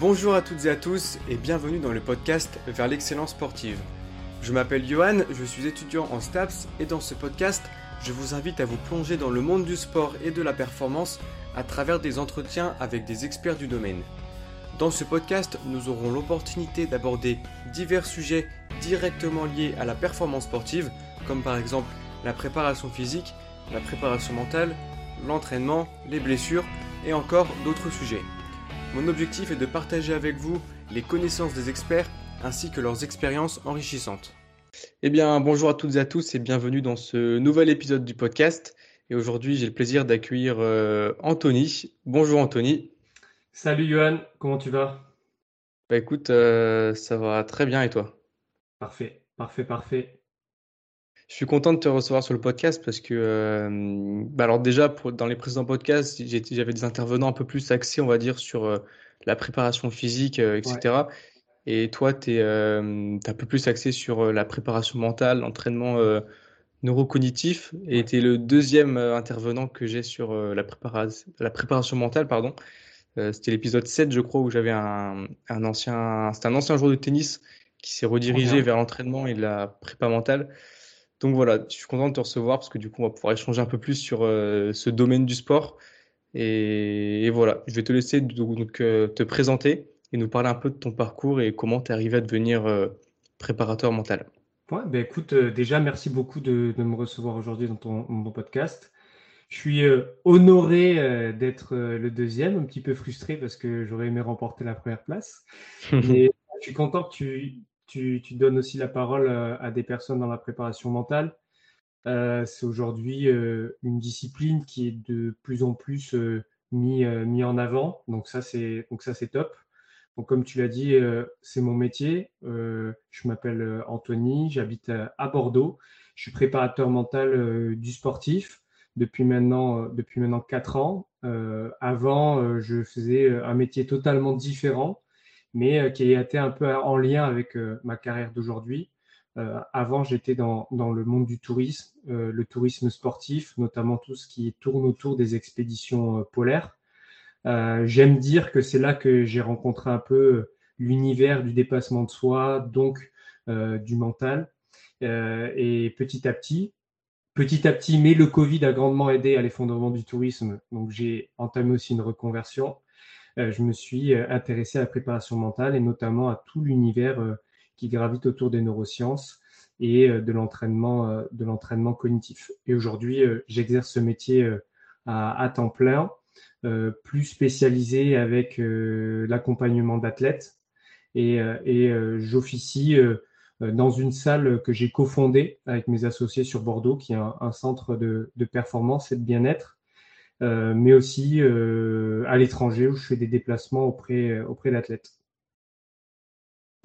Bonjour à toutes et à tous et bienvenue dans le podcast Vers l'excellence sportive. Je m'appelle Johan, je suis étudiant en STAPS et dans ce podcast, je vous invite à vous plonger dans le monde du sport et de la performance à travers des entretiens avec des experts du domaine. Dans ce podcast, nous aurons l'opportunité d'aborder divers sujets directement liés à la performance sportive, comme par exemple la préparation physique, la préparation mentale, l'entraînement, les blessures et encore d'autres sujets. Mon objectif est de partager avec vous les connaissances des experts ainsi que leurs expériences enrichissantes. Eh bien, bonjour à toutes et à tous et bienvenue dans ce nouvel épisode du podcast. Et aujourd'hui, j'ai le plaisir d'accueillir euh, Anthony. Bonjour Anthony. Salut Johan, comment tu vas? Bah écoute, euh, ça va très bien et toi? Parfait, parfait, parfait. Je suis content de te recevoir sur le podcast parce que, euh, bah alors déjà, pour, dans les précédents podcasts, j'avais des intervenants un peu plus axés, on va dire, sur euh, la préparation physique, euh, etc. Et toi, tu es, un peu plus axé sur la préparation mentale, l'entraînement neurocognitif. Et tu es le deuxième intervenant que j'ai sur la, préparation, la préparation mentale. pardon. C'était l'épisode 7, je crois, où j'avais un, un ancien, un ancien joueur de tennis qui s'est redirigé vers l'entraînement et la prépa mentale. Donc voilà, je suis content de te recevoir parce que du coup, on va pouvoir échanger un peu plus sur euh, ce domaine du sport. Et, voilà, je vais te laisser donc, euh, te présenter et nous parler un peu de ton parcours et comment tu es arrivé à devenir euh, préparateur mental. Ouais, ben écoute, déjà, merci beaucoup de, me recevoir aujourd'hui dans ton, podcast. Je suis honoré d'être le deuxième, un petit peu frustré parce que j'aurais aimé remporter la première place. Mais je suis content que tu, tu, donnes aussi la parole euh, à des personnes dans la préparation mentale. Euh, c'est aujourd'hui euh, une discipline qui est de plus en plus mis, mis en avant. Donc ça, c'est donc ça c'est top. Donc comme tu l'as dit, c'est mon métier. je m'appelle Anthony, j'habite à, Bordeaux. Je suis préparateur mental du sportif depuis maintenant depuis maintenant quatre ans. avant, je faisais un métier totalement différent mais euh, qui a été un peu en lien avec euh, ma carrière d'aujourd'hui. Euh, avant, j'étais dans, dans, le monde du tourisme, le tourisme sportif, notamment tout ce qui tourne autour des expéditions polaires. J'aime dire que c'est là que j'ai rencontré un peu l'univers du dépassement de soi, donc du mental. et petit à petit, petit à petit, mais le Covid a grandement aidé à l'effondrement du tourisme, donc j'ai entamé aussi une reconversion. Euh, je me suis euh, intéressé à la préparation mentale et notamment à tout l'univers euh, qui gravite autour des neurosciences et de l'entraînement de l'entraînement cognitif. Et aujourd'hui, j'exerce ce métier à, temps plein, plus spécialisé avec l'accompagnement d'athlètes et, j'officie dans une salle que j'ai cofondée avec mes associés sur Bordeaux, qui est un, centre de, performance et de bien-être, mais aussi euh, à l'étranger où je fais des déplacements auprès, euh, auprès d'athlètes.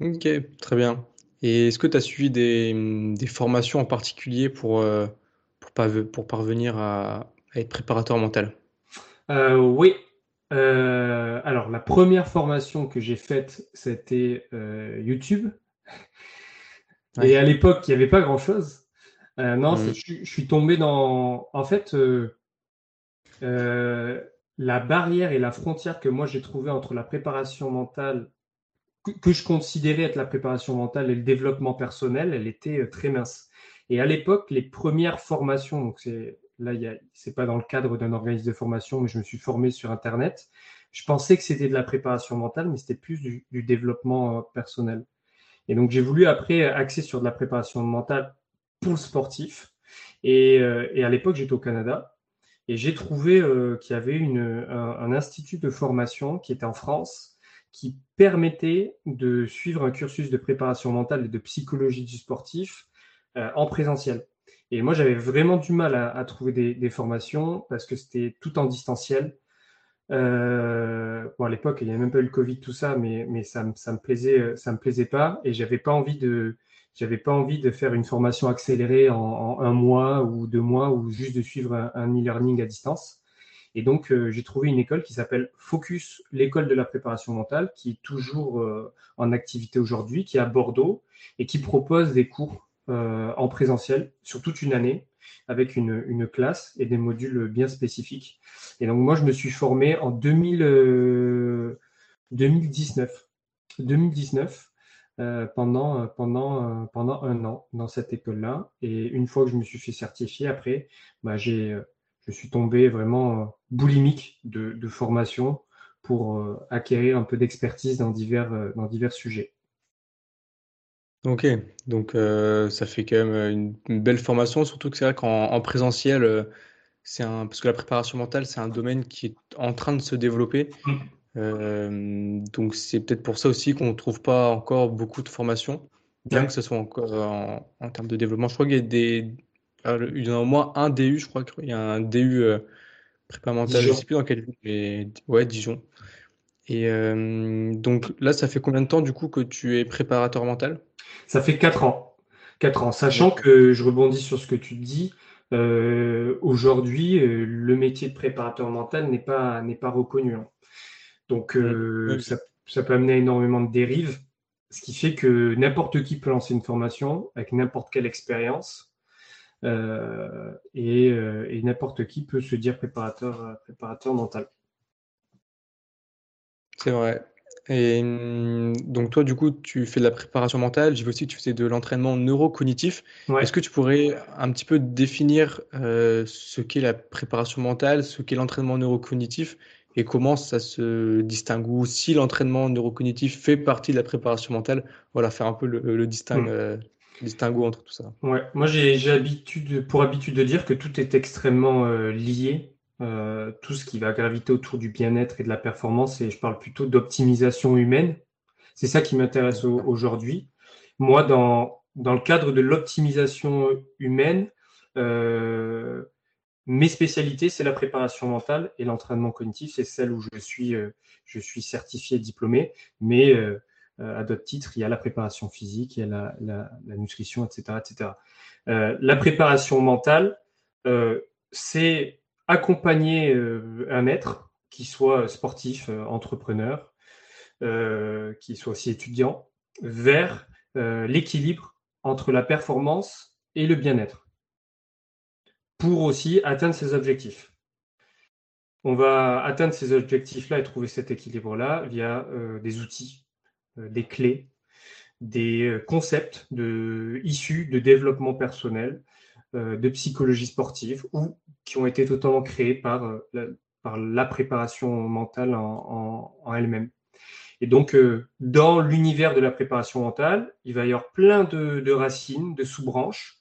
Ok, très bien. Et est-ce que tu as suivi des, des, formations en particulier pour, pour, pour parvenir à, être préparateur mental? Oui. alors, la première formation que j'ai faite, c'était YouTube. Et à l'époque, il n'y avait pas grand-chose. non, mmh. je, je, suis tombé dans... En fait, euh, la barrière et la frontière que moi j'ai trouvée entre la préparation mentale, que, je considérais être la préparation mentale et le développement personnel, elle était euh, très mince. Et à l'époque, les premières formations, donc c'est là, c'est pas dans le cadre d'un organisme de formation, mais je me suis formé sur Internet. Je pensais que c'était de la préparation mentale, mais c'était plus du, développement euh, personnel. Et donc j'ai voulu après axer sur de la préparation mentale pour le sportif. Et, et à l'époque, j'étais au Canada. Et j'ai trouvé euh, qu'il y avait un, institut de formation qui était en France qui permettait de suivre un cursus de préparation mentale et de psychologie du sportif euh, en présentiel. Et moi, j'avais vraiment du mal à, trouver des, formations parce que c'était tout en distanciel. Euh, bon, à l'époque, il n'y avait même pas eu le Covid, tout ça, mais, ça, ça me plaisait, me plaisait pas et j'avais pas envie de, j'avais pas envie de faire une formation accélérée en, un mois ou deux mois ou juste de suivre un, e-learning à distance. Et donc, euh, j'ai trouvé une école qui s'appelle Focus, l'école de la préparation mentale, qui est toujours euh, en activité aujourd'hui, qui est à Bordeaux et qui propose des cours euh, en présentiel sur toute une année avec une, une, classe et des modules bien spécifiques. Et donc, moi, je me suis formé en 2000, 2019. 2019, euh, pendant, pendant, pendant un an dans cette école-là. Et une fois que je me suis fait certifier, après, bah, j'ai, je suis tombé vraiment boulimique de, de formation pour acquérir un peu d'expertise dans divers, dans divers sujets. Ok, donc ça fait quand même une, belle formation, surtout que c'est vrai qu'en présentiel, c'est un, parce que la préparation mentale, c'est un domaine qui est en train de se développer. Mmh. donc c'est peut-être pour ça aussi qu'on ne trouve pas encore beaucoup de formations, bien que ce soit encore en, termes de développement. Je crois qu'il y a des, il y en a au moins un DU, je crois qu'il y a un DU prépa mentale, je ne sais plus dans quelle ville, mais ouais, Dijon. Et donc là, ça fait combien de temps du coup que tu es préparateur mental? Ça fait 4 ans. 4 ans, sachant que je rebondis sur ce que tu dis. Euh, aujourd'hui, euh, le métier de préparateur mental n'est pas, n'est pas reconnu. Hein. Donc, euh, ça, ça, peut amener énormément de dérives, ce qui fait que n'importe qui peut lancer une formation avec n'importe quelle expérience et, et n'importe qui peut se dire préparateur, préparateur mental. C'est vrai. Et hum, donc toi, du coup, tu fais de la préparation mentale. J'ai vu aussi que tu faisais de l'entraînement neurocognitif. Est-ce que tu pourrais un petit peu définir euh, ce qu'est la préparation mentale, ce qu'est l'entraînement neurocognitif et comment ça se distingue ou si l'entraînement neurocognitif fait partie de la préparation mentale Voilà, faire un peu le, le distingue, hmm. euh, distinguo entre tout ça. Ouais, moi j'ai habitude, pour habitude de dire que tout est extrêmement euh, lié euh, tout ce qui va graviter autour du bien-être et de la performance, et je parle plutôt d'optimisation humaine. C'est ça qui m'intéresse aujourd'hui. Moi, dans, dans le cadre de l'optimisation humaine, euh, mes spécialités, c'est la préparation mentale et l'entraînement cognitif. C'est celle où je suis, euh, je suis certifié, diplômé, mais à d'autres titres, il y a la préparation physique, il y a la, nutrition, etc. etc. la préparation mentale, c'est accompagner euh, un être, qui soit sportif, euh, entrepreneur, euh, qui soit aussi étudiant, vers l'équilibre entre la performance et le bien-être, pour aussi atteindre ses objectifs. On va atteindre ces objectifs-là et trouver cet équilibre-là via des outils, des clés, des concepts de, issus de développement personnel, de psychologie sportive ou qui ont été totalement créés par, euh, la, par la préparation mentale en, elle-même. Et donc, euh, dans l'univers de la préparation mentale, il va y avoir plein de, racines, de sous-branches,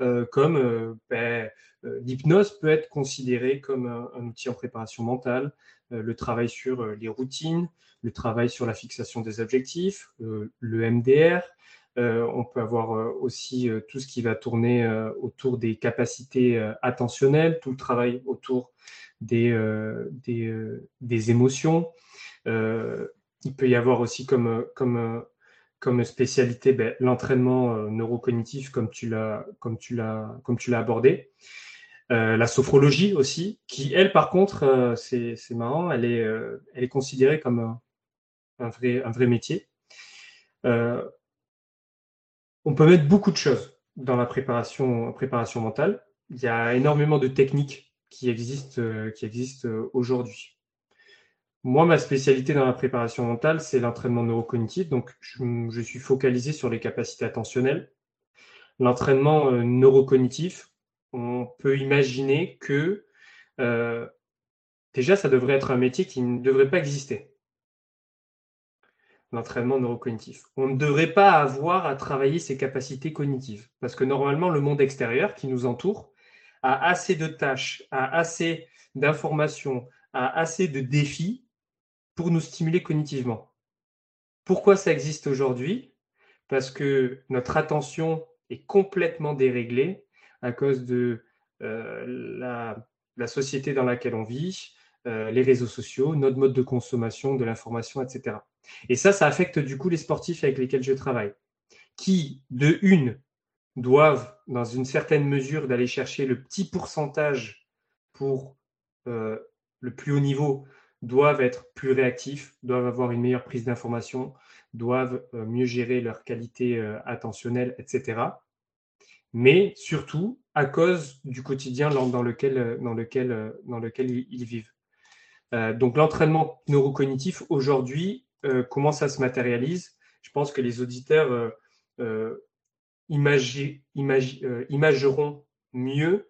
euh, comme ben, l'hypnose peut être considérée comme un, outil en préparation mentale, le travail sur les routines, le travail sur la fixation des objectifs, le MDR, euh, on peut avoir euh, aussi euh, tout ce qui va tourner autour des capacités attentionnelles, tout le travail autour des, des, émotions. il peut y avoir aussi comme, comme, comme spécialité ben, l'entraînement neurocognitif, comme tu l'as abordé. La sophrologie aussi, qui elle par contre, c'est marrant, elle est, elle est considérée comme un, vrai, métier on peut mettre beaucoup de choses dans la préparation, mentale. Il y a énormément de techniques qui existent, euh, euh, aujourd'hui. Moi, ma spécialité dans la préparation mentale, c'est l'entraînement neurocognitif. Donc, je, suis focalisé sur les capacités attentionnelles. L'entraînement euh, neurocognitif, on peut imaginer que déjà, ça devrait être un métier qui ne devrait pas exister l'entraînement neurocognitif. On ne devrait pas avoir à travailler ses capacités cognitives, parce que normalement, le monde extérieur qui nous entoure a assez de tâches, a assez d'informations, a assez de défis pour nous stimuler cognitivement. Pourquoi ça existe aujourd'hui? Parce que notre attention est complètement déréglée à cause de euh, la, société dans laquelle on vit, euh, les réseaux sociaux, notre mode de consommation de l'information, etc. Et ça, ça affecte du coup les sportifs avec lesquels je travaille, qui, de une, doivent, dans une certaine mesure, d'aller chercher le petit pourcentage pour euh, le plus haut niveau, doivent être plus réactifs, doivent avoir une meilleure prise d'information, doivent mieux gérer leur qualité attentionnelle, etc. Mais surtout à cause du quotidien dans lequel, dans lequel, dans lequel ils vivent. donc l'entraînement neurocognitif aujourd'hui, comment ça se matérialise? Je pense que les auditeurs imageront mieux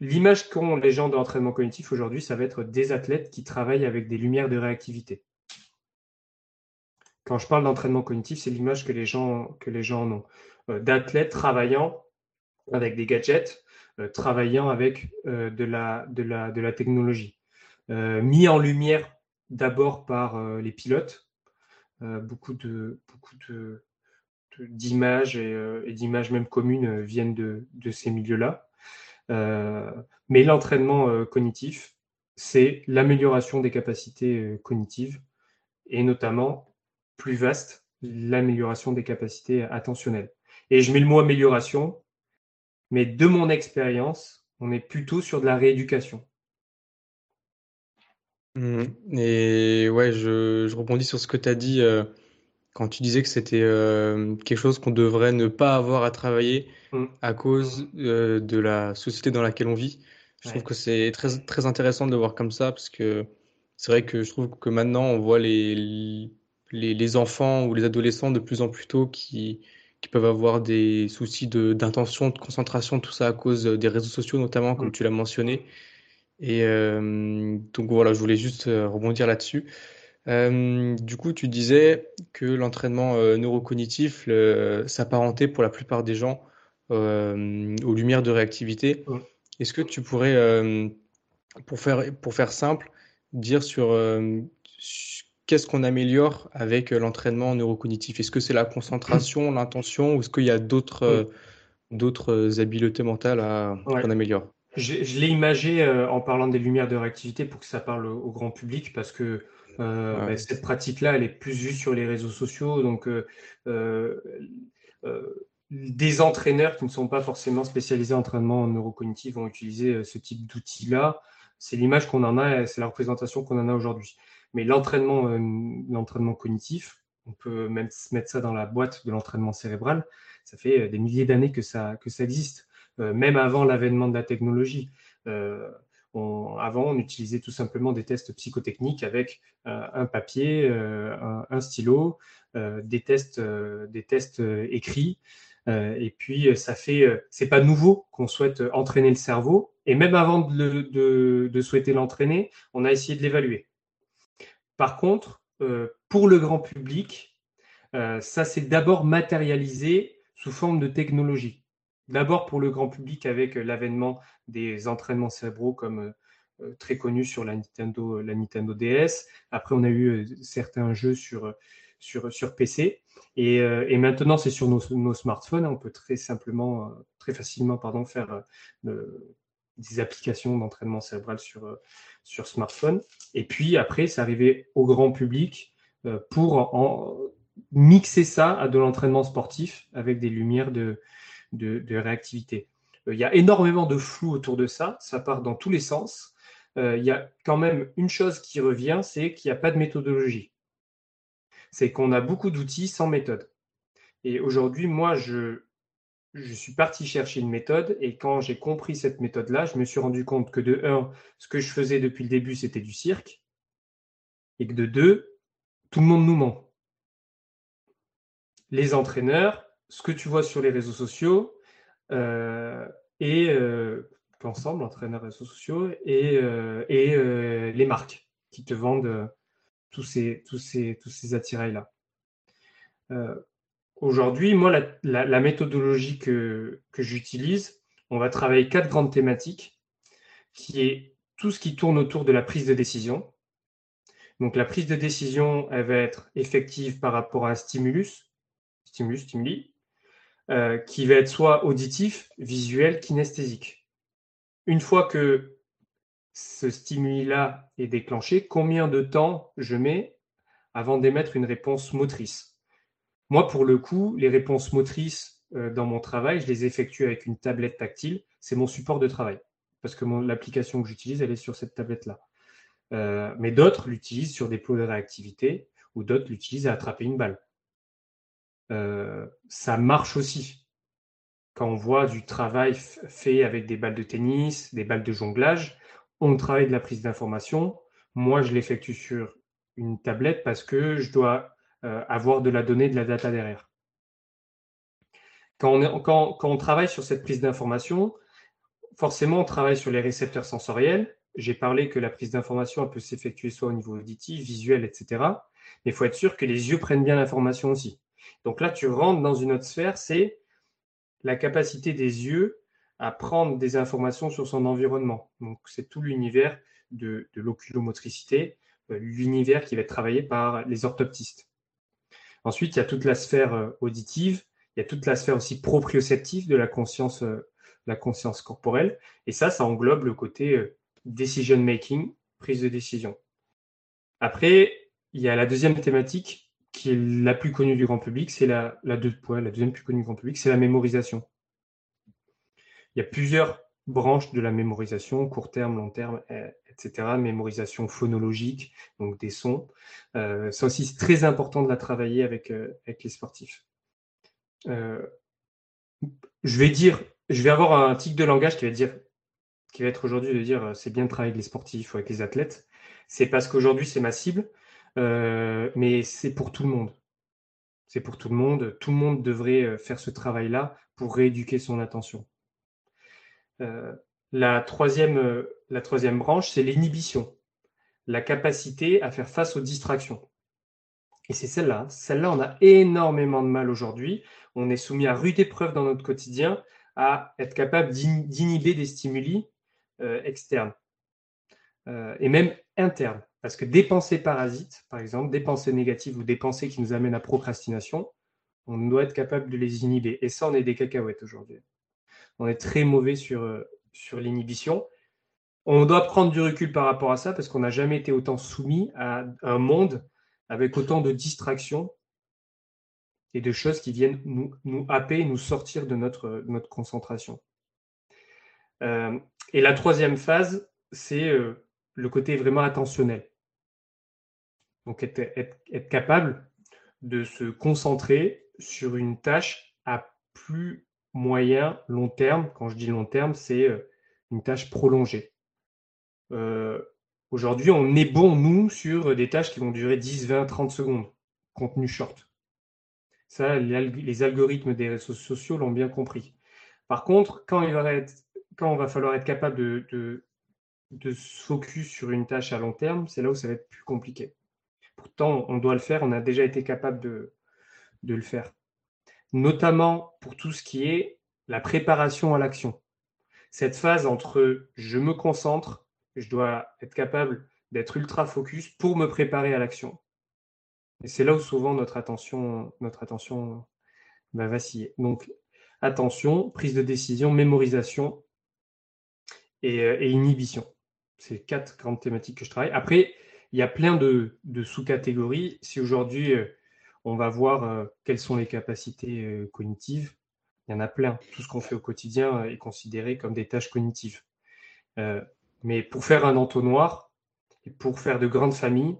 L'image qu'ont les gens de l'entraînement cognitif aujourd'hui, ça va être des athlètes qui travaillent avec des lumières de réactivité. Quand je parle d'entraînement cognitif, c'est l'image que les gens, que les gens ont. Euh, d'athlètes travaillant avec des gadgets, euh, travaillant avec euh, de, la, technologie. mis en lumière d'abord par les pilotes. beaucoup de, beaucoup d'images et, d'images même communes viennent de ces milieux-là. mais l'entraînement cognitif, c'est l'amélioration des capacités cognitives et notamment plus vaste, l'amélioration des capacités attentionnelles. Et je mets le mot amélioration, mais de mon expérience, on est plutôt sur de la rééducation. Mmh. Et ouais, je, rebondis sur ce que tu as dit euh, quand tu disais que c'était euh, quelque chose qu'on devrait ne pas avoir à travailler mmh. à cause euh, de la société dans laquelle on vit. Je trouve que c'est très, très intéressant de le voir comme ça parce que c'est vrai que je trouve que maintenant on voit les, les, enfants ou les adolescents de plus en plus tôt qui, qui peuvent avoir des soucis d'intention, de, concentration, tout ça à cause des réseaux sociaux notamment, comme mm. tu l'as mentionné. Et euh, donc voilà, je voulais juste euh, rebondir là-dessus. Euh, du coup, tu disais que l'entraînement neurocognitif s'apparentait pour la plupart des gens aux lumières de réactivité. Mm. Est-ce que tu pourrais, pour, faire, pour faire simple, dire sur qu'est-ce qu'on améliore avec euh, l'entraînement neurocognitif? Est-ce que c'est la concentration, mmh. l'intention, ou est-ce qu'il y a d'autres euh, d'autres euh, habiletés mentales à, qu'on améliore? Je, l'ai imagé en parlant des lumières de réactivité pour que ça parle au, grand public, parce que bah, cette pratique-là, elle est plus vue sur les réseaux sociaux, donc des entraîneurs qui ne sont pas forcément spécialisés en entraînement neurocognitif vont utiliser ce type d'outil-là. C'est l'image qu'on en a, c'est la représentation qu'on en a aujourd'hui. Mais l'entraînement, euh, l'entraînement cognitif, on peut même mettre ça dans la boîte de l'entraînement cérébral. Ça fait euh, des milliers d'années que ça, existe, euh, même avant l'avènement de la technologie. avant, on utilisait tout simplement des tests psychotechniques avec un papier, un, stylo, des tests, écrits. et puis, ça fait, c'est pas nouveau qu'on souhaite entraîner le cerveau. Et même avant de souhaiter l'entraîner, on a essayé de l'évaluer. Par contre, euh, pour le grand public, euh, ça s'est d'abord matérialisé sous forme de technologie. D'abord pour le grand public avec l'avènement des entraînements cérébraux comme euh, très connus sur la Nintendo, DS. Après, on a eu certains jeux sur PC. Et, maintenant, c'est sur nos, smartphones. On peut très simplement, très facilement pardon, faire des applications d'entraînement cérébral sur, sur smartphone. Et puis après, c'est arrivé au grand public euh, pour en, mixer ça à de l'entraînement sportif avec des lumières de, de, réactivité. Euh, il y a énormément de flou autour de ça, ça part dans tous les sens. Euh, il y a quand même une chose qui revient, c'est qu'il n'y a pas de méthodologie. C'est qu'on a beaucoup d'outils sans méthode. Et aujourd'hui, moi, je, je suis parti chercher une méthode et quand j'ai compris cette méthode-là, je me suis rendu compte que de un, ce que je faisais depuis le début, c'était du cirque et que de deux, tout le monde nous ment. Les entraîneurs, ce que tu vois sur les réseaux sociaux euh, et euh, ensemble, entraîneurs réseaux sociaux et, euh, et les marques qui te vendent tous ces, tous ces, tous ces attirails-là. Aujourd'hui, moi, la, méthodologie que, j'utilise, on va travailler quatre grandes thématiques, qui est tout ce qui tourne autour de la prise de décision. Donc la prise de décision, elle va être effective par rapport à un stimulus, stimulus, stimuli, euh, qui va être soit auditif, visuel, kinesthésique. Une fois que ce stimuli-là est déclenché, combien de temps je mets avant d'émettre une réponse motrice? Moi, pour le coup, les réponses motrices euh, dans mon travail, je les effectue avec une tablette tactile. C'est mon support de travail. Parce que l'application que j'utilise, elle est sur cette tablette-là. Euh, mais d'autres l'utilisent sur des plots de réactivité ou d'autres l'utilisent à attraper une balle. Euh, ça marche aussi. Quand on voit du travail fait avec des balles de tennis, des balles de jonglage, on travaille de la prise d'information. Moi, je l'effectue sur une tablette parce que je dois avoir de la donnée, de la data derrière. Quand on, quand on travaille sur cette prise d'information, forcément, on travaille sur les récepteurs sensoriels. J'ai parlé que la prise d'information peut s'effectuer soit au niveau auditif, visuel, etc. Mais il faut être sûr que les yeux prennent bien l'information aussi. Donc là, tu rentres dans une autre sphère, c'est la capacité des yeux à prendre des informations sur son environnement. Donc c'est tout l'univers de, l'oculomotricité, euh, l'univers qui va être travaillé par les orthoptistes. Ensuite, il y a toute la sphère euh, auditive, il y a toute la sphère aussi proprioceptive de la conscience, euh, la conscience corporelle. Et ça, ça englobe le côté decision making, prise de décision. Après, il y a la deuxième thématique qui est la plus connue du grand public, c'est la, la, deux, la deuxième plus connue du grand public, c'est la mémorisation. Il y a plusieurs branches de la mémorisation, court terme, long terme, etc. Mémorisation phonologique, donc des sons. Euh, ça aussi, c'est très important de la travailler avec, euh, avec les sportifs. Euh, je vais dire, je vais avoir un tic de langage qui va dire, qui va être aujourd'hui de dire, c'est bien de travailler avec les sportifs ou avec les athlètes. C'est parce qu'aujourd'hui, c'est ma cible. Euh, mais c'est pour tout le monde. C'est pour tout le monde. Tout le monde devrait euh, faire ce travail-là pour rééduquer son attention. Euh, la, troisième, la troisième branche, c'est l'inhibition, la capacité à faire face aux distractions. Et c'est celle-là. Hein. Celle-là, on a énormément de mal aujourd'hui. On est soumis à rude épreuve dans notre quotidien à être capable d'inhiber des stimuli externes et même internes. Parce que des pensées parasites, par exemple, des pensées négatives ou des pensées qui nous amènent à procrastination, on doit être capable de les inhiber. Et ça, on est des cacahuètes aujourd'hui. On est très mauvais sur, euh, sur l'inhibition. On doit prendre du recul par rapport à ça parce qu'on n'a jamais été autant soumis à un monde avec autant de distractions et de choses qui viennent nous, nous happer, nous sortir de notre, notre concentration. Euh, et la troisième phase, c'est euh, le côté vraiment attentionnel. Donc être, capable de se concentrer sur une tâche à plus moyen, long terme. Quand je dis long terme, c'est euh, une tâche prolongée. Euh, aujourd'hui, on est bon, nous, sur des tâches qui vont durer 10, 20, 30 secondes. Contenu short. Ça, les algorithmes des réseaux sociaux l'ont bien compris. Par contre, quand, il va être, quand on va falloir être capable de, de se focus sur une tâche à long terme, c'est là où ça va être plus compliqué. Pourtant, on doit le faire, on a déjà été capable de, le faire. Notamment pour tout ce qui est la préparation à l'action. Cette phase entre je me concentre, je dois être capable d'être ultra focus pour me préparer à l'action. Et c'est là où souvent notre attention, notre attention va vaciller. Donc, attention, prise de décision, mémorisation et, euh, inhibition. C'est quatre grandes thématiques que je travaille. Après, il y a plein de, sous-catégories. Si aujourd'hui, euh, on va voir euh, quelles sont les capacités euh, cognitives, il y en a plein. Tout ce qu'on fait au quotidien est considéré comme des tâches cognitives. mais pour faire un entonnoir et pour faire de grandes familles,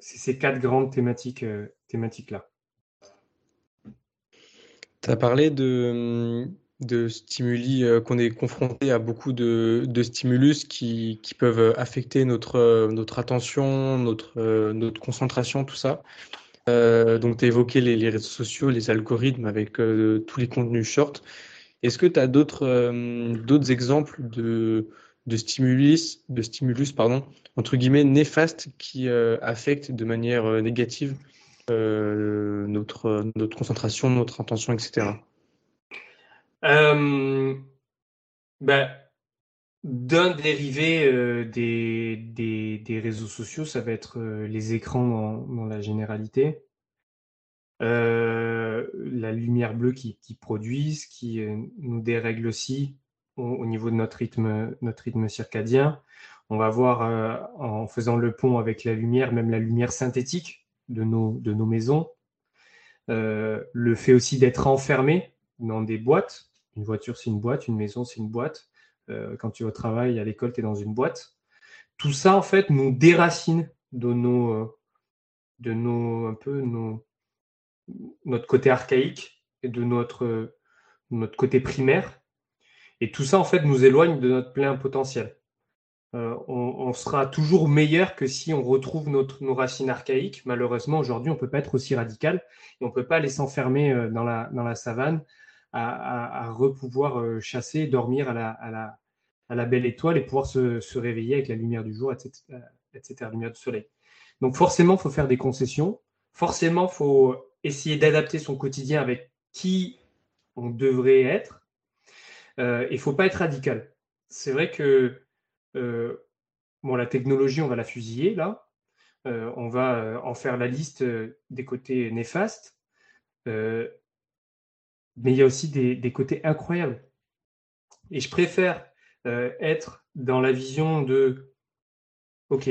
c'est ces quatre grandes thématiques, thématiques-là. Tu as parlé de, stimuli, euh, qu'on est confronté à beaucoup de, stimulus qui, peuvent euh, affecter notre, euh, attention, notre concentration, tout ça. Donc, tu as évoqué les, réseaux sociaux, les algorithmes avec tous les contenus short. Est-ce que tu as d'autres d'autres exemples de, de stimulus, de stimulus pardon, entre guillemets, néfastes qui affectent de manière négative notre, notre concentration, notre attention, etc. Euh, ben, d'un dérivé euh, des, réseaux sociaux, ça va être euh, les écrans dans, la généralité. la lumière bleue qui, produisent, qui nous dérègle aussi au, niveau de notre rythme, notre rythme circadien. On va voir en faisant le pont avec la lumière, même la lumière synthétique de nos, de nos maisons. le fait aussi d'être enfermé dans des boîtes, une voiture, c'est une boîte. Une maison, c'est une boîte. Euh, quand tu es au travail, à l'école, tu es dans une boîte. Tout ça, en fait, nous déracine de nos, euh, de nos, un peu, notre côté archaïque et de notre, notre côté primaire. Et tout ça, en fait, nous éloigne de notre plein potentiel. euh, on, sera toujours meilleur que si on retrouve notre, nos racines archaïques. Malheureusement, aujourd'hui, on ne peut pas être aussi radical et on ne peut pas aller s'enfermer dans la, dans la savane à, repouvoir euh, chasser, dormir à la, à, la, à la belle étoile et pouvoir se, se, réveiller avec la lumière du jour, etc., etc., lumière du soleil. Donc forcément, il faut faire des concessions. Forcément, il faut essayer d'adapter son quotidien avec qui on devrait être. Il ne faut pas être radical. C'est vrai que euh, bon, la technologie, on va la fusiller là. Euh, on va euh, en faire la liste des côtés néfastes. Mais il y a aussi des, côtés incroyables. Et je préfère être dans la vision de Ok,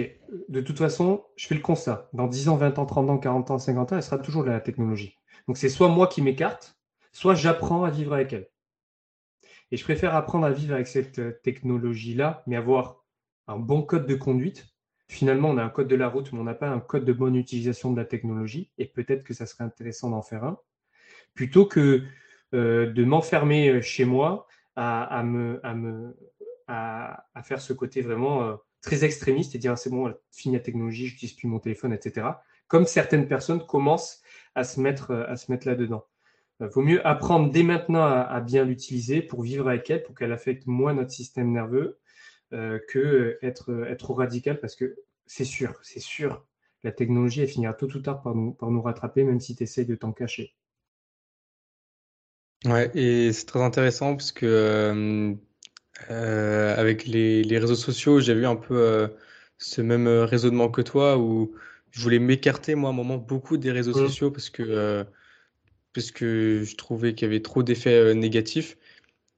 de toute façon, je fais le constat. Dans 10 ans, 20 ans, 30 ans, 40 ans, 50 ans, elle sera toujours la technologie. Donc c'est soit moi qui m'écarte, soit j'apprends à vivre avec elle. Et je préfère apprendre à vivre avec cette euh, technologie-là, mais avoir un bon code de conduite. Finalement, on a un code de la route, mais on n'a pas un code de bonne utilisation de la technologie. Et peut-être que ça serait intéressant d'en faire un. Plutôt que euh, de m'enfermer euh, chez moi à, me, faire ce côté vraiment très extrémiste et dire c'est bon, fini la technologie, je n'utilise plus mon téléphone, etc. Comme certaines personnes commencent à se mettre, là-dedans. Il euh, vaut mieux apprendre dès maintenant à, bien l'utiliser pour vivre avec elle, pour qu'elle affecte moins notre système nerveux euh, que être, être trop radical, parce que c'est sûr, c'est sûr, la technologie, elle finira tôt ou tard par nous, par nous rattraper, même si tu essayes de t'en cacher. Ouais, et c'est très intéressant parce que euh, euh, avec les, les, réseaux sociaux, j'ai vu un peu ce même raisonnement que toi où je voulais m'écarter, moi, à un moment, beaucoup des réseaux mmh. sociaux parce que parce que je trouvais qu'il y avait trop d'effets euh, négatifs.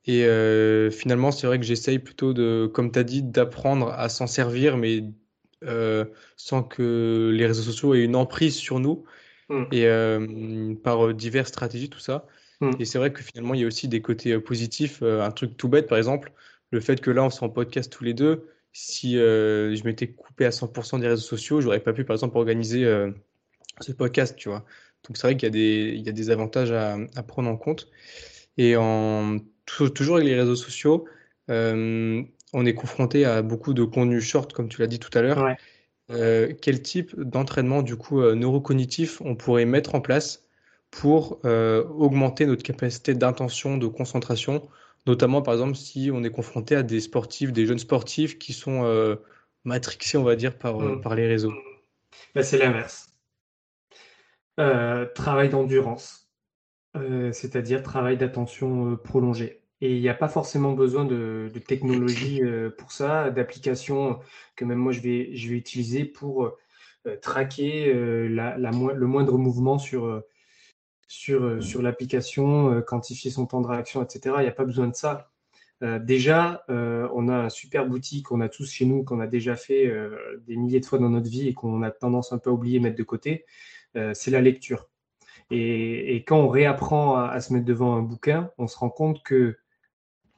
Et euh, finalement, c'est vrai que j'essaye plutôt de, comme tu as dit, d'apprendre à s'en servir, mais euh, sans que les réseaux sociaux aient une emprise sur nous, mmh. et par diverses stratégies, tout ça. Mmh. Et c'est vrai que finalement, il y a aussi des côtés positifs. un truc tout bête, par exemple, le fait que là, on soit en podcast tous les deux, si je m'étais coupé à 100% des réseaux sociaux, j'aurais pas pu, par exemple, organiser ce podcast, tu vois. Donc c'est vrai qu'il y, a des, il y a des avantages à, à prendre en compte. Et en, toujours avec les réseaux sociaux, euh, on est confronté à beaucoup de contenus short, comme tu l'as dit tout à l'heure. Euh, quel type d'entraînement du coup euh, neurocognitif on pourrait mettre en place pour augmenter notre capacité d'intention, de concentration, notamment par exemple si on est confronté à des sportifs, des jeunes sportifs qui sont matrixés, on va dire, par, mm. par les réseaux. Bah, c'est l'inverse. Euh, travail d'endurance, euh, c'est-à-dire travail d'attention euh, prolongée. Et il n'y a pas forcément besoin de, technologie pour ça, d'applications que même moi je vais, je vais utiliser pour traquer la, le moindre mouvement sur, sur, sur l'application, quantifier son temps de réaction, etc. Il n'y a pas besoin de ça. déjà, on a un super boutique qu'on a tous chez nous, qu'on a déjà fait des milliers de fois dans notre vie et qu'on a tendance un peu à oublier, mettre de côté. Euh, c'est la lecture. Et, quand on réapprend à, se mettre devant un bouquin, on se rend compte que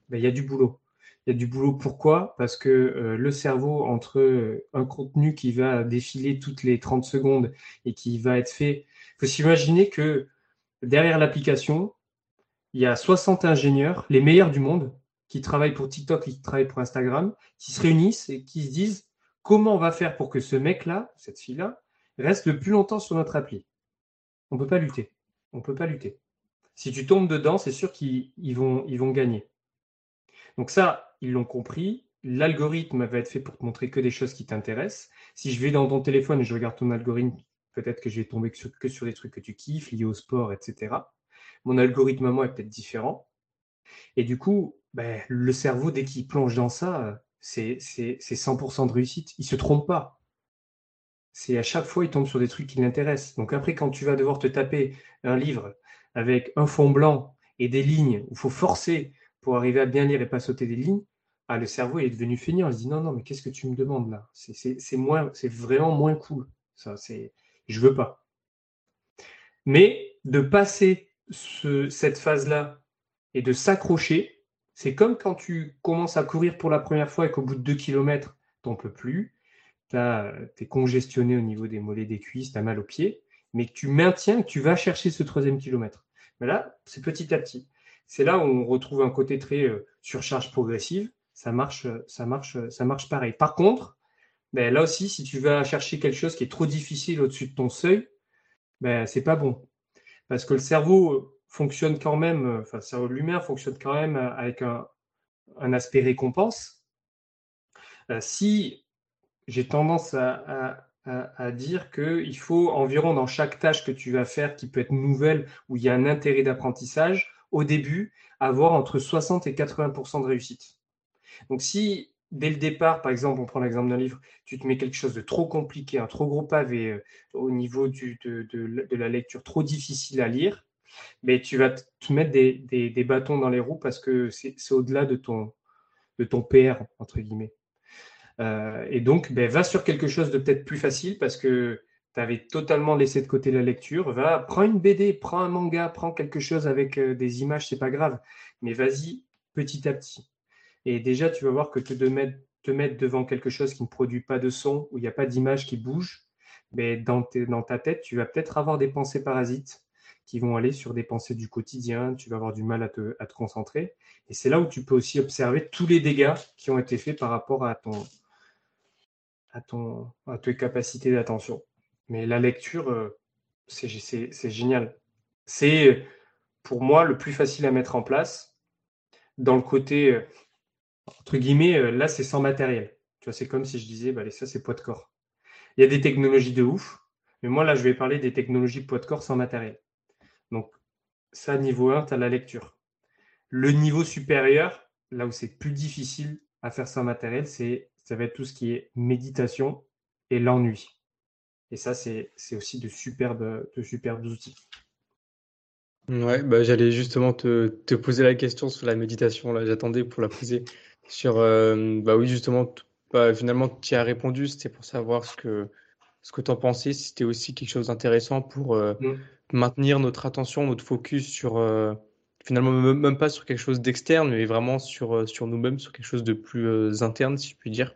ben, il y a du boulot. Il y a du boulot. Pourquoi? Parce que euh, le cerveau, entre euh, un contenu qui va défiler toutes les 30 secondes et qui va être fait, il faut s'imaginer que derrière l'application, il y a 60 ingénieurs, les meilleurs du monde, qui travaillent pour TikTok, qui travaillent pour Instagram, qui se réunissent et qui se disent comment on va faire pour que ce mec-là, cette fille-là, reste le plus longtemps sur notre appli? On ne peut pas lutter. On ne peut pas lutter. Si tu tombes dedans, c'est sûr qu'ils vont, ils vont gagner. Donc ça, ils l'ont compris. L'algorithme va être fait pour te montrer que des choses qui t'intéressent. Si je vais dans ton téléphone et je regarde ton algorithme, peut-être que je vais tomber que sur, des trucs que tu kiffes, liés au sport, etc. Mon algorithme à moi est peut-être différent. Et du coup, ben, le cerveau, dès qu'il plonge dans ça, c'est 100% de réussite. Il ne se trompe pas c'est à chaque fois, il tombe sur des trucs qui l'intéressent. Donc après, quand tu vas devoir te taper un livre avec un fond blanc et des lignes, où il faut forcer pour arriver à bien lire et pas sauter des lignes, ah, le cerveau est devenu feignant. Il se dit non, non, mais qu'est-ce que tu me demandes là? C'est c'est vraiment moins cool. Ça, c'est, je veux pas. Mais de passer cette phase-là et de s'accrocher, c'est comme quand tu commences à courir pour la première fois et qu'au bout de deux kilomètres, t'en peux plus tu es congestionné au niveau des mollets, des cuisses, tu as mal aux pieds, mais que tu maintiens, que tu vas chercher ce troisième kilomètre. Mais là, c'est petit à petit. C'est là où on retrouve un côté très euh, surcharge progressive. ça marche, ça marche, ça marche pareil. Par contre, ben, là aussi, si tu vas chercher quelque chose qui est trop difficile au-dessus de ton seuil, ben, c'est pas bon. Parce que le cerveau fonctionne quand même, enfin, le cerveau de l'humain fonctionne quand même avec un, aspect récompense. Euh, si j'ai tendance à, à, dire qu'il faut environ dans chaque tâche que tu vas faire qui peut être nouvelle, où il y a un intérêt d'apprentissage, au début, avoir entre 60 et 80% de réussite. Donc si dès le départ, par exemple, on prend l'exemple d'un livre, tu te mets quelque chose de trop compliqué, un trop gros pavé euh, au niveau de, la lecture, trop difficile à lire, mais tu vas te mettre des, bâtons dans les roues parce que c'est au-delà de ton, de ton PR, entre guillemets. Euh, et donc, ben, va sur quelque chose de peut-être plus facile parce que tu avais totalement laissé de côté la lecture. Va, prends une BD, prends un manga, prends quelque chose avec euh, des images, c'est pas grave. Mais vas-y petit à petit. Et déjà, tu vas voir que te, mettre, devant quelque chose qui ne produit pas de son, où il n'y a pas d'image qui bouge, mais dans, dans ta tête, tu vas peut-être avoir des pensées parasites qui vont aller sur des pensées du quotidien, tu vas avoir du mal à te, à te concentrer. Et c'est là où tu peux aussi observer tous les dégâts qui ont été faits par rapport à, ton, à, ton, à tes capacités d'attention. Mais la lecture, euh, c'est génial. C'est pour moi le plus facile à mettre en place dans le côté euh, entre guillemets, euh, là, c'est sans matériel. Tu vois, c'est comme si je disais, bah, ça, c'est poids de corps. Il y a des technologies de ouf, mais moi, là, je vais parler des technologies poids de corps sans matériel. Donc, ça, niveau 1, tu as la lecture. Le niveau supérieur, là où c'est plus difficile à faire sans matériel, c'est ça va être tout ce qui est méditation et l'ennui. Et ça, c'est aussi de superbes, de superbes outils. Ouais, bah, j'allais justement te, te, poser la question sur la méditation. J'attendais pour la poser. Sur, euh, bah oui, justement, bah, finalement, tu as répondu, c'était pour savoir ce que, ce que tu en pensais, si c'était aussi quelque chose d'intéressant pour euh, mm. maintenir notre attention, notre focus sur, euh, finalement, même pas sur quelque chose d'externe, mais vraiment sur, sur nous-mêmes, sur quelque chose de plus interne, si je puis dire.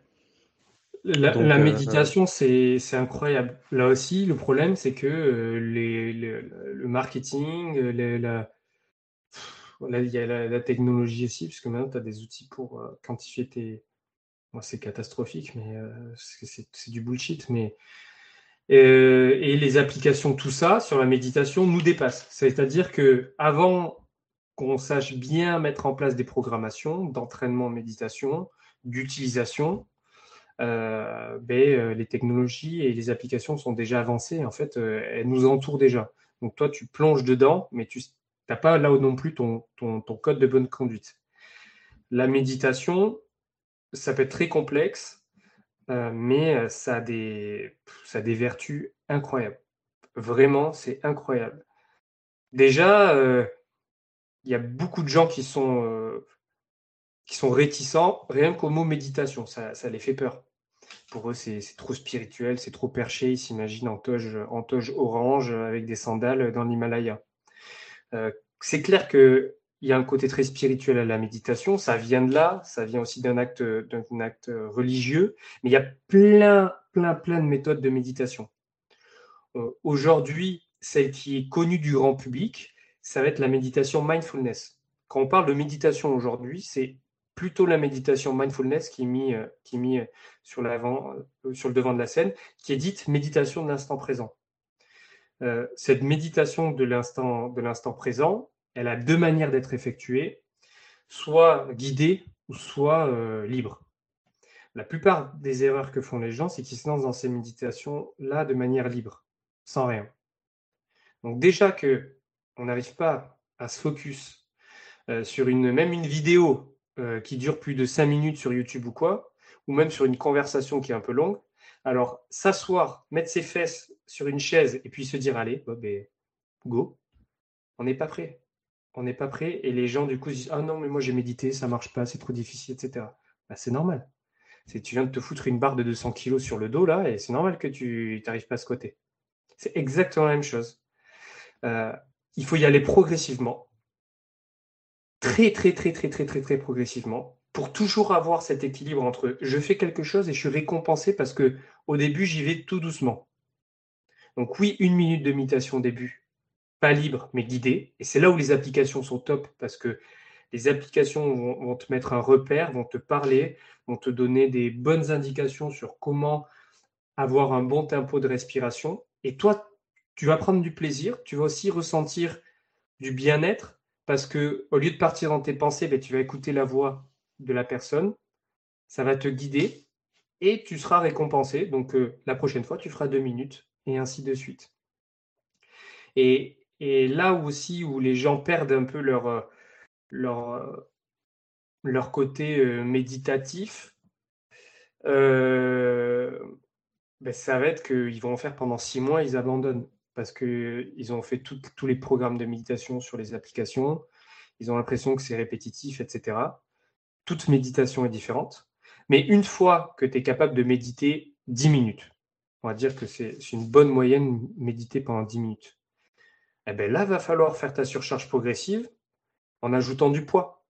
La, méditation, c'est incroyable. Là aussi, le problème, c'est que les, le marketing, les, la, il y a la, technologie aussi, puisque maintenant, tu as des outils pour euh, quantifier tes. C'est catastrophique, mais euh, c'est du bullshit. Euh, et les applications, tout ça, sur la méditation, nous dépassent. C'est-à-dire que avant qu'on sache bien mettre en place des programmations d'entraînement en méditation, d'utilisation, ben, les technologies et les applications sont déjà avancées. En fait, elles nous entourent déjà. Donc toi, tu plonges dedans, mais tu pas là non plus ton, code de bonne conduite. La méditation, ça peut être très complexe, euh, mais euh, ça a, des, ça des vertus incroyables. Vraiment, c'est incroyable. Déjà, euh, il y a beaucoup de gens qui sont, qui sont réticents rien qu'au mot méditation. Ça, ça, les fait peur. Pour eux, c'est trop spirituel, c'est trop perché. Ils s'imaginent en toge, en toge orange avec des sandales dans l'Himalaya. Euh, c'est clair qu'il y a un côté très spirituel à la méditation, ça vient de là, ça vient aussi d'un acte, d'un acte religieux, mais il y a plein, plein, plein de méthodes de méditation. Euh, aujourd'hui, celle qui est connue du grand public, ça va être la méditation mindfulness. Quand on parle de méditation aujourd'hui, c'est plutôt la méditation mindfulness qui est mise euh, est sur, sur le devant de la scène, qui est dite méditation de l'instant présent. Euh, cette méditation de l'instant, présent, elle a deux manières d'être effectuée, soit guidée ou soit euh, libre. La plupart des erreurs que font les gens, c'est qu'ils se lancent dans ces méditations-là de manière libre, sans rien. Donc déjà que on n'arrive pas à se focus euh, sur une, même une vidéo qui dure plus de cinq minutes sur YouTube ou quoi, ou même sur une conversation qui est un peu longue, alors, s'asseoir, mettre ses fesses sur une chaise et puis se dire allez, ben, go, on n'est pas prêt. On n'est pas prêt. Et les gens, du coup, se disent ah non, mais moi j'ai médité, ça marche pas, c'est trop difficile, etc. Bah, c'est normal. Tu viens de te foutre une barre de 200 kilos sur le dos là, et c'est normal que tu n'arrives pas à ce côté. C'est exactement la même chose. Euh, il faut y aller progressivement. Très, très, très, très, très, très, très progressivement pour toujours avoir cet équilibre entre je fais quelque chose et je suis récompensé parce que au début, j'y vais tout doucement. Donc oui, une minute de méditation au début, pas libre, mais guidée. Et c'est là où les applications sont top parce que Les applications vont, te mettre un repère, vont te parler, vont te donner des bonnes indications sur comment avoir un bon tempo de respiration. Et toi, tu vas prendre du plaisir, tu vas aussi ressentir du bien-être parce que au lieu de partir dans tes pensées, ben, tu vas écouter la voix de la personne, ça va te guider et tu seras récompensé. Donc euh, la prochaine fois, tu feras deux minutes et ainsi de suite. Et, là aussi où les gens perdent un peu leur, euh, leur, euh, leur côté méditatif, ben, ça va être qu'ils vont en faire pendant six mois, ils abandonnent parce qu'ils ont fait tous les programmes de méditation sur les applications, ils ont l'impression que c'est répétitif, etc. Toute méditation est différente. Mais une fois que tu es capable de méditer 10 minutes, on va dire que c'est une bonne moyenne méditer pendant 10 minutes, eh bien là, va falloir faire ta surcharge progressive en ajoutant du poids.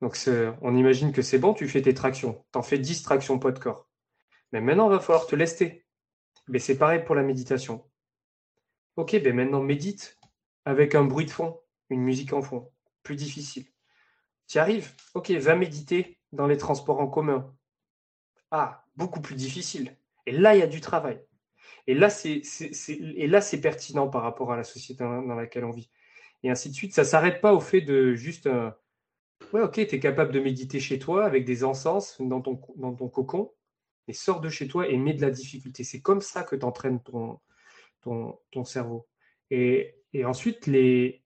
Donc on imagine que c'est bon, tu fais tes tractions. Tu en fais 10 tractions poids de corps. Mais maintenant, il va falloir te lester. Mais c'est pareil pour la méditation. Ok, ben maintenant médite avec un bruit de fond, une musique en fond. Plus difficile. Tu arrives? Ok, va méditer dans les transports en commun. Ah, beaucoup plus difficile. Et là, il y a du travail. Et là, c'est, pertinent par rapport à la société dans laquelle on vit. Et ainsi de suite. Ça ne s'arrête pas au fait de juste. Ouais, ok, tu es capable de méditer chez toi avec des encens dans ton, cocon, mais sors de chez toi et mets de la difficulté. C'est comme ça que tu entraînes ton, cerveau. Et, ensuite, les,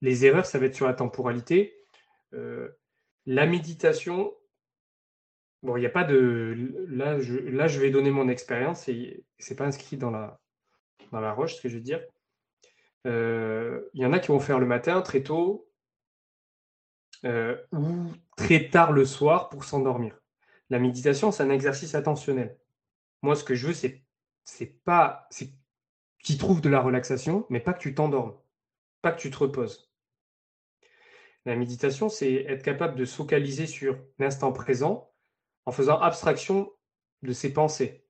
les erreurs, ça va être sur la temporalité. Euh, la méditation, bon, il n'y a pas de. Là je, là, je vais donner mon expérience et c'est pas inscrit dans la, dans la roche, ce que je veux dire. Euh, il y en a qui vont faire le matin très tôt euh, ou très tard le soir pour s'endormir. La méditation, c'est un exercice attentionnel. Moi, ce que je veux, c'est c'est pas c'est tu trouves de la relaxation, mais pas que tu t'endormes, pas que tu te reposes. La méditation, c'est être capable de se focaliser sur l'instant présent en faisant abstraction de ses pensées.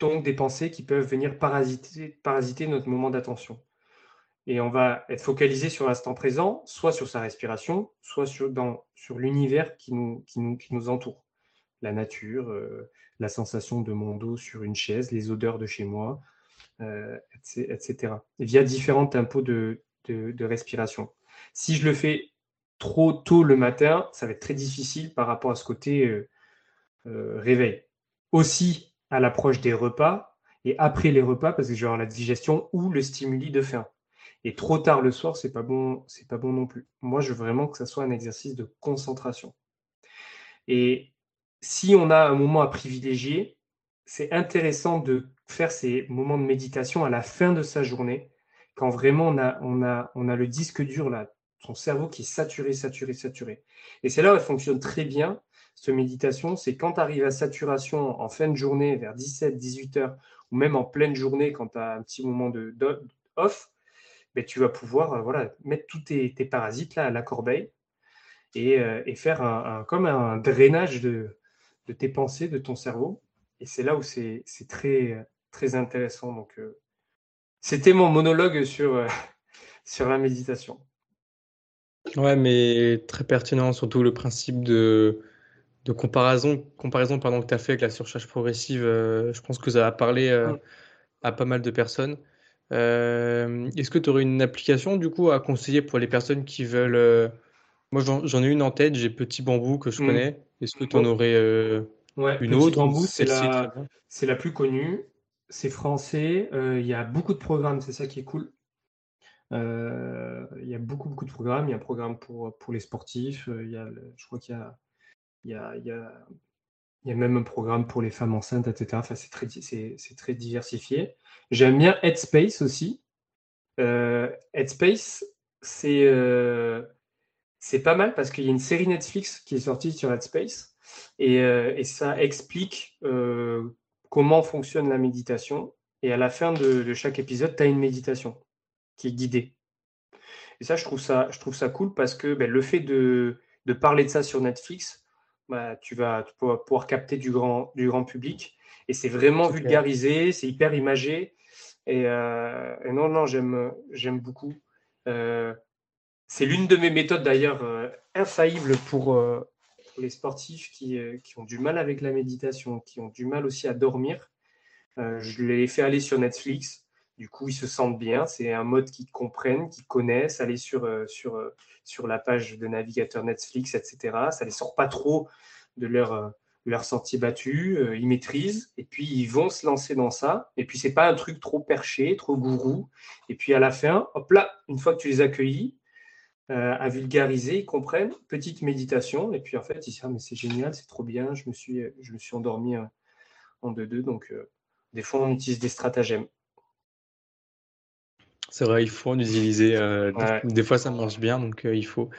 Donc des pensées qui peuvent venir parasiter, notre moment d'attention. Et on va être focalisé sur l'instant présent, soit sur sa respiration, soit sur, l'univers qui nous, entoure. La nature, euh, la sensation de mon dos sur une chaise, les odeurs de chez moi, euh, etc. Via différents tempos de, de, respiration. Si je le fais trop tôt le matin, ça va être très difficile par rapport à ce côté euh, euh, réveil. Aussi à l'approche des repas et après les repas parce que je vais avoir la digestion ou le stimuli de faim. Et trop tard le soir, c'est pas bon, c'est pas bon non plus. Moi, je veux vraiment que ça soit un exercice de concentration. Et si on a un moment à privilégier, c'est intéressant de faire ces moments de méditation à la fin de sa journée, quand vraiment on a, on a, on a le disque dur, là, son cerveau qui est saturé, saturé, saturé. Et c'est là où elle fonctionne très bien, cette méditation, c'est quand tu arrives à saturation en fin de journée, vers 17, 18 heures, ou même en pleine journée, quand tu as un petit moment de, off, ben, tu vas pouvoir euh, voilà, mettre tous tes, parasites là, à la corbeille et, euh, faire un, comme un drainage de, tes pensées, de ton cerveau. Et c'est là où c'est très, très intéressant. Donc, euh, c'était mon monologue sur, sur la méditation. Ouais, mais très pertinent, surtout le principe de, de comparaison, comparaison pardon, que tu as fait avec la surcharge progressive. Euh, je pense que ça a parlé à pas mal de personnes. Est-ce que tu aurais une application du coup à conseiller pour les personnes qui veulent. Moi, j'en ai une en tête, j'ai Petit Bambou que je mmh. connais. Est-ce que tu en aurais une autre Bambou, c'est la, la plus connue c'est français. Euh, il y a beaucoup de programmes, c'est ça qui est cool. Euh, il y a beaucoup, beaucoup de programmes. Il y a un programme pour, pour les sportifs. Euh, il y a, je crois qu'il y a, il y, a, y, a, y a même un programme pour les femmes enceintes, etc. Enfin, c'est très, très diversifié. J'aime bien Headspace aussi. Headspace, c'est, c'est pas mal parce qu'il y a une série Netflix qui est sortie sur Headspace et, et ça explique comment fonctionne la méditation. Et à la fin de, chaque épisode, tu as une méditation qui est guidée. Et ça, je trouve ça, je trouve ça cool parce que ben, le fait de, parler de ça sur Netflix, bah, tu, vas, pouvoir capter du grand, du grand public. Et c'est vraiment vulgarisé, c'est hyper imagé. Et, euh, non, non, j'aime, j'aime beaucoup. Euh, c'est l'une de mes méthodes d'ailleurs infaillibles pour, les sportifs qui, qui, ont du mal avec la méditation, qui ont du mal aussi à dormir. je les fais aller sur Netflix. Du coup, ils se sentent bien. C'est un mode qu'ils comprennent, qu'ils connaissent. Aller sur, sur, sur la page de navigateur Netflix, etc. Ça ne les sort pas trop de leur, leur sentier battu. ils maîtrisent. Et puis, ils vont se lancer dans ça. Et puis, c'est pas un truc trop perché, trop gourou. Et puis, à la fin, hop là, une fois que tu les accueillis, euh, à vulgariser, ils comprennent. Petite méditation, et puis en fait, ils disent ah, mais c'est génial, c'est trop bien, je me suis, endormi euh, en 2-2. Donc, euh, des fois, on utilise des stratagèmes. C'est vrai, il faut en utiliser. Des fois, ça marche bien, donc il faut.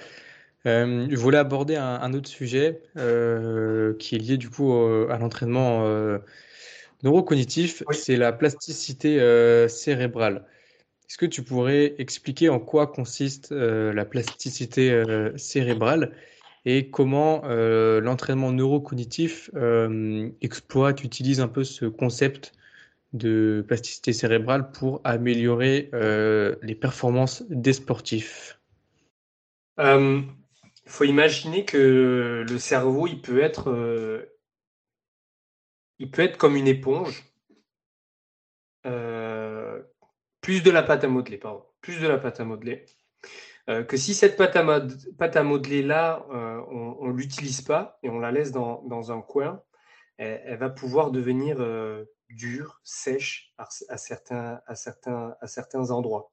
je voulais aborder un, autre sujet qui est lié du coup à l'entraînement neurocognitif, c'est la plasticité cérébrale. Est-ce que tu pourrais expliquer en quoi consiste euh, la plasticité euh, cérébrale et comment euh, l'entraînement neurocognitif exploite, utilise un peu ce concept de plasticité cérébrale pour améliorer les performances des sportifs. Il faut imaginer que le cerveau, il peut être, il peut être comme une éponge. Plus de la pâte à modeler, pardon, plus de la pâte à modeler. Euh, que si cette pâte à, modeler là, euh, on ne l'utilise pas et on la laisse dans, un coin, elle, va pouvoir devenir euh, dure, sèche à, certains, à, certains, à certains endroits.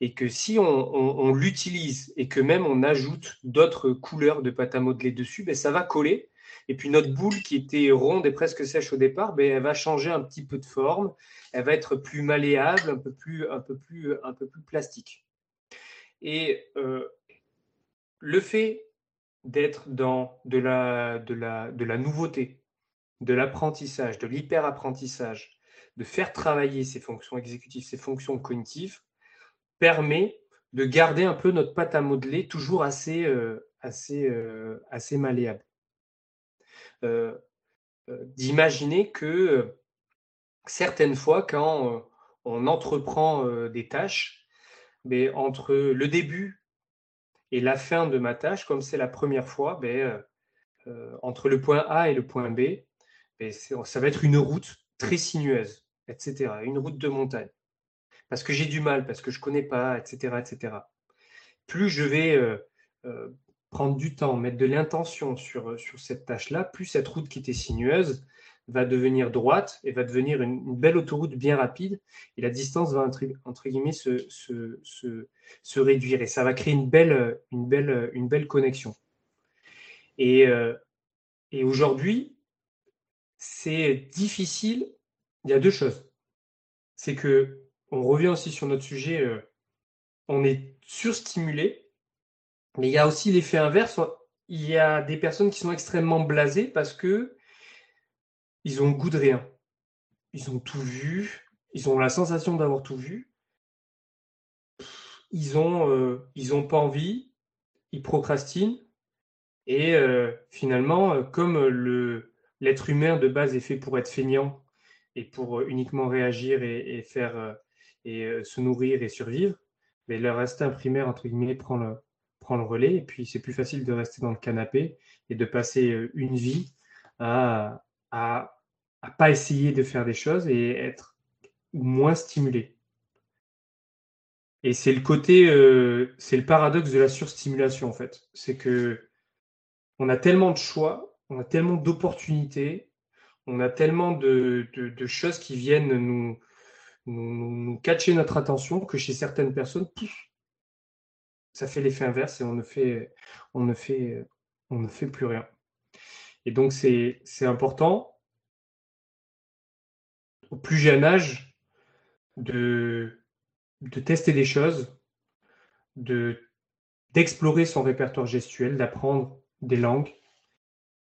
Et que si on, l'utilise et que même on ajoute d'autres couleurs de pâte à modeler dessus, ben, ça va coller. Et puis notre boule qui était ronde et presque sèche au départ, ben, elle va changer un petit peu de forme elle va être plus malléable, un peu plus, un peu plus, un peu plus plastique. Et euh, le fait d'être dans de la, de, la, de la nouveauté, de l'apprentissage, de l'hyper-apprentissage, de faire travailler ces fonctions exécutives, ces fonctions cognitives, permet de garder un peu notre pâte à modeler toujours assez, euh, assez, euh, assez malléable. D'imaginer que certaines fois, quand euh, on entreprend euh, des tâches, mais entre le début et la fin de ma tâche, comme c'est la première fois, ben, euh, entre le point A et le point B, ça va être une route très sinueuse, etc. Une route de montagne. Parce que j'ai du mal, parce que je ne connais pas, etc., etc. Plus je vais prendre du temps, mettre de l'intention sur, sur cette tâche-là, plus cette route qui était sinueuse, va devenir droite et va devenir une, belle autoroute bien rapide. Et la distance va, entre, guillemets, se, se, réduire. Et ça va créer une belle, une belle, une belle connexion. Et, euh, et aujourd'hui, c'est difficile. Il y a deux choses. C'est que, on revient aussi sur notre sujet, euh, on est surstimulé, mais il y a aussi l'effet inverse. Il y a des personnes qui sont extrêmement blasées parce que ils ont le goût de rien. Ils ont tout vu, ils ont la sensation d'avoir tout vu. Ils ont, euh, ils pas envie, ils procrastinent. Et euh, finalement, comme le, l'être humain de base est fait pour être feignant et pour uniquement réagir et, faire et se nourrir et survivre, mais leur instinct primaire entre guillemets prend le, prend le relais. Et puis c'est plus facile de rester dans le canapé et de passer une vie à, à pas essayer de faire des choses et être moins stimulé. Et c'est le côté, euh, c'est le paradoxe de la surstimulation en fait. C'est que on a tellement de choix, on a tellement d'opportunités, on a tellement de, choses qui viennent nous, nous, catcher notre attention que chez certaines personnes, ça fait l'effet inverse et on ne fait, plus rien. Et donc c'est important au plus jeune âge de, tester des choses, de d'explorer son répertoire gestuel, d'apprendre des langues,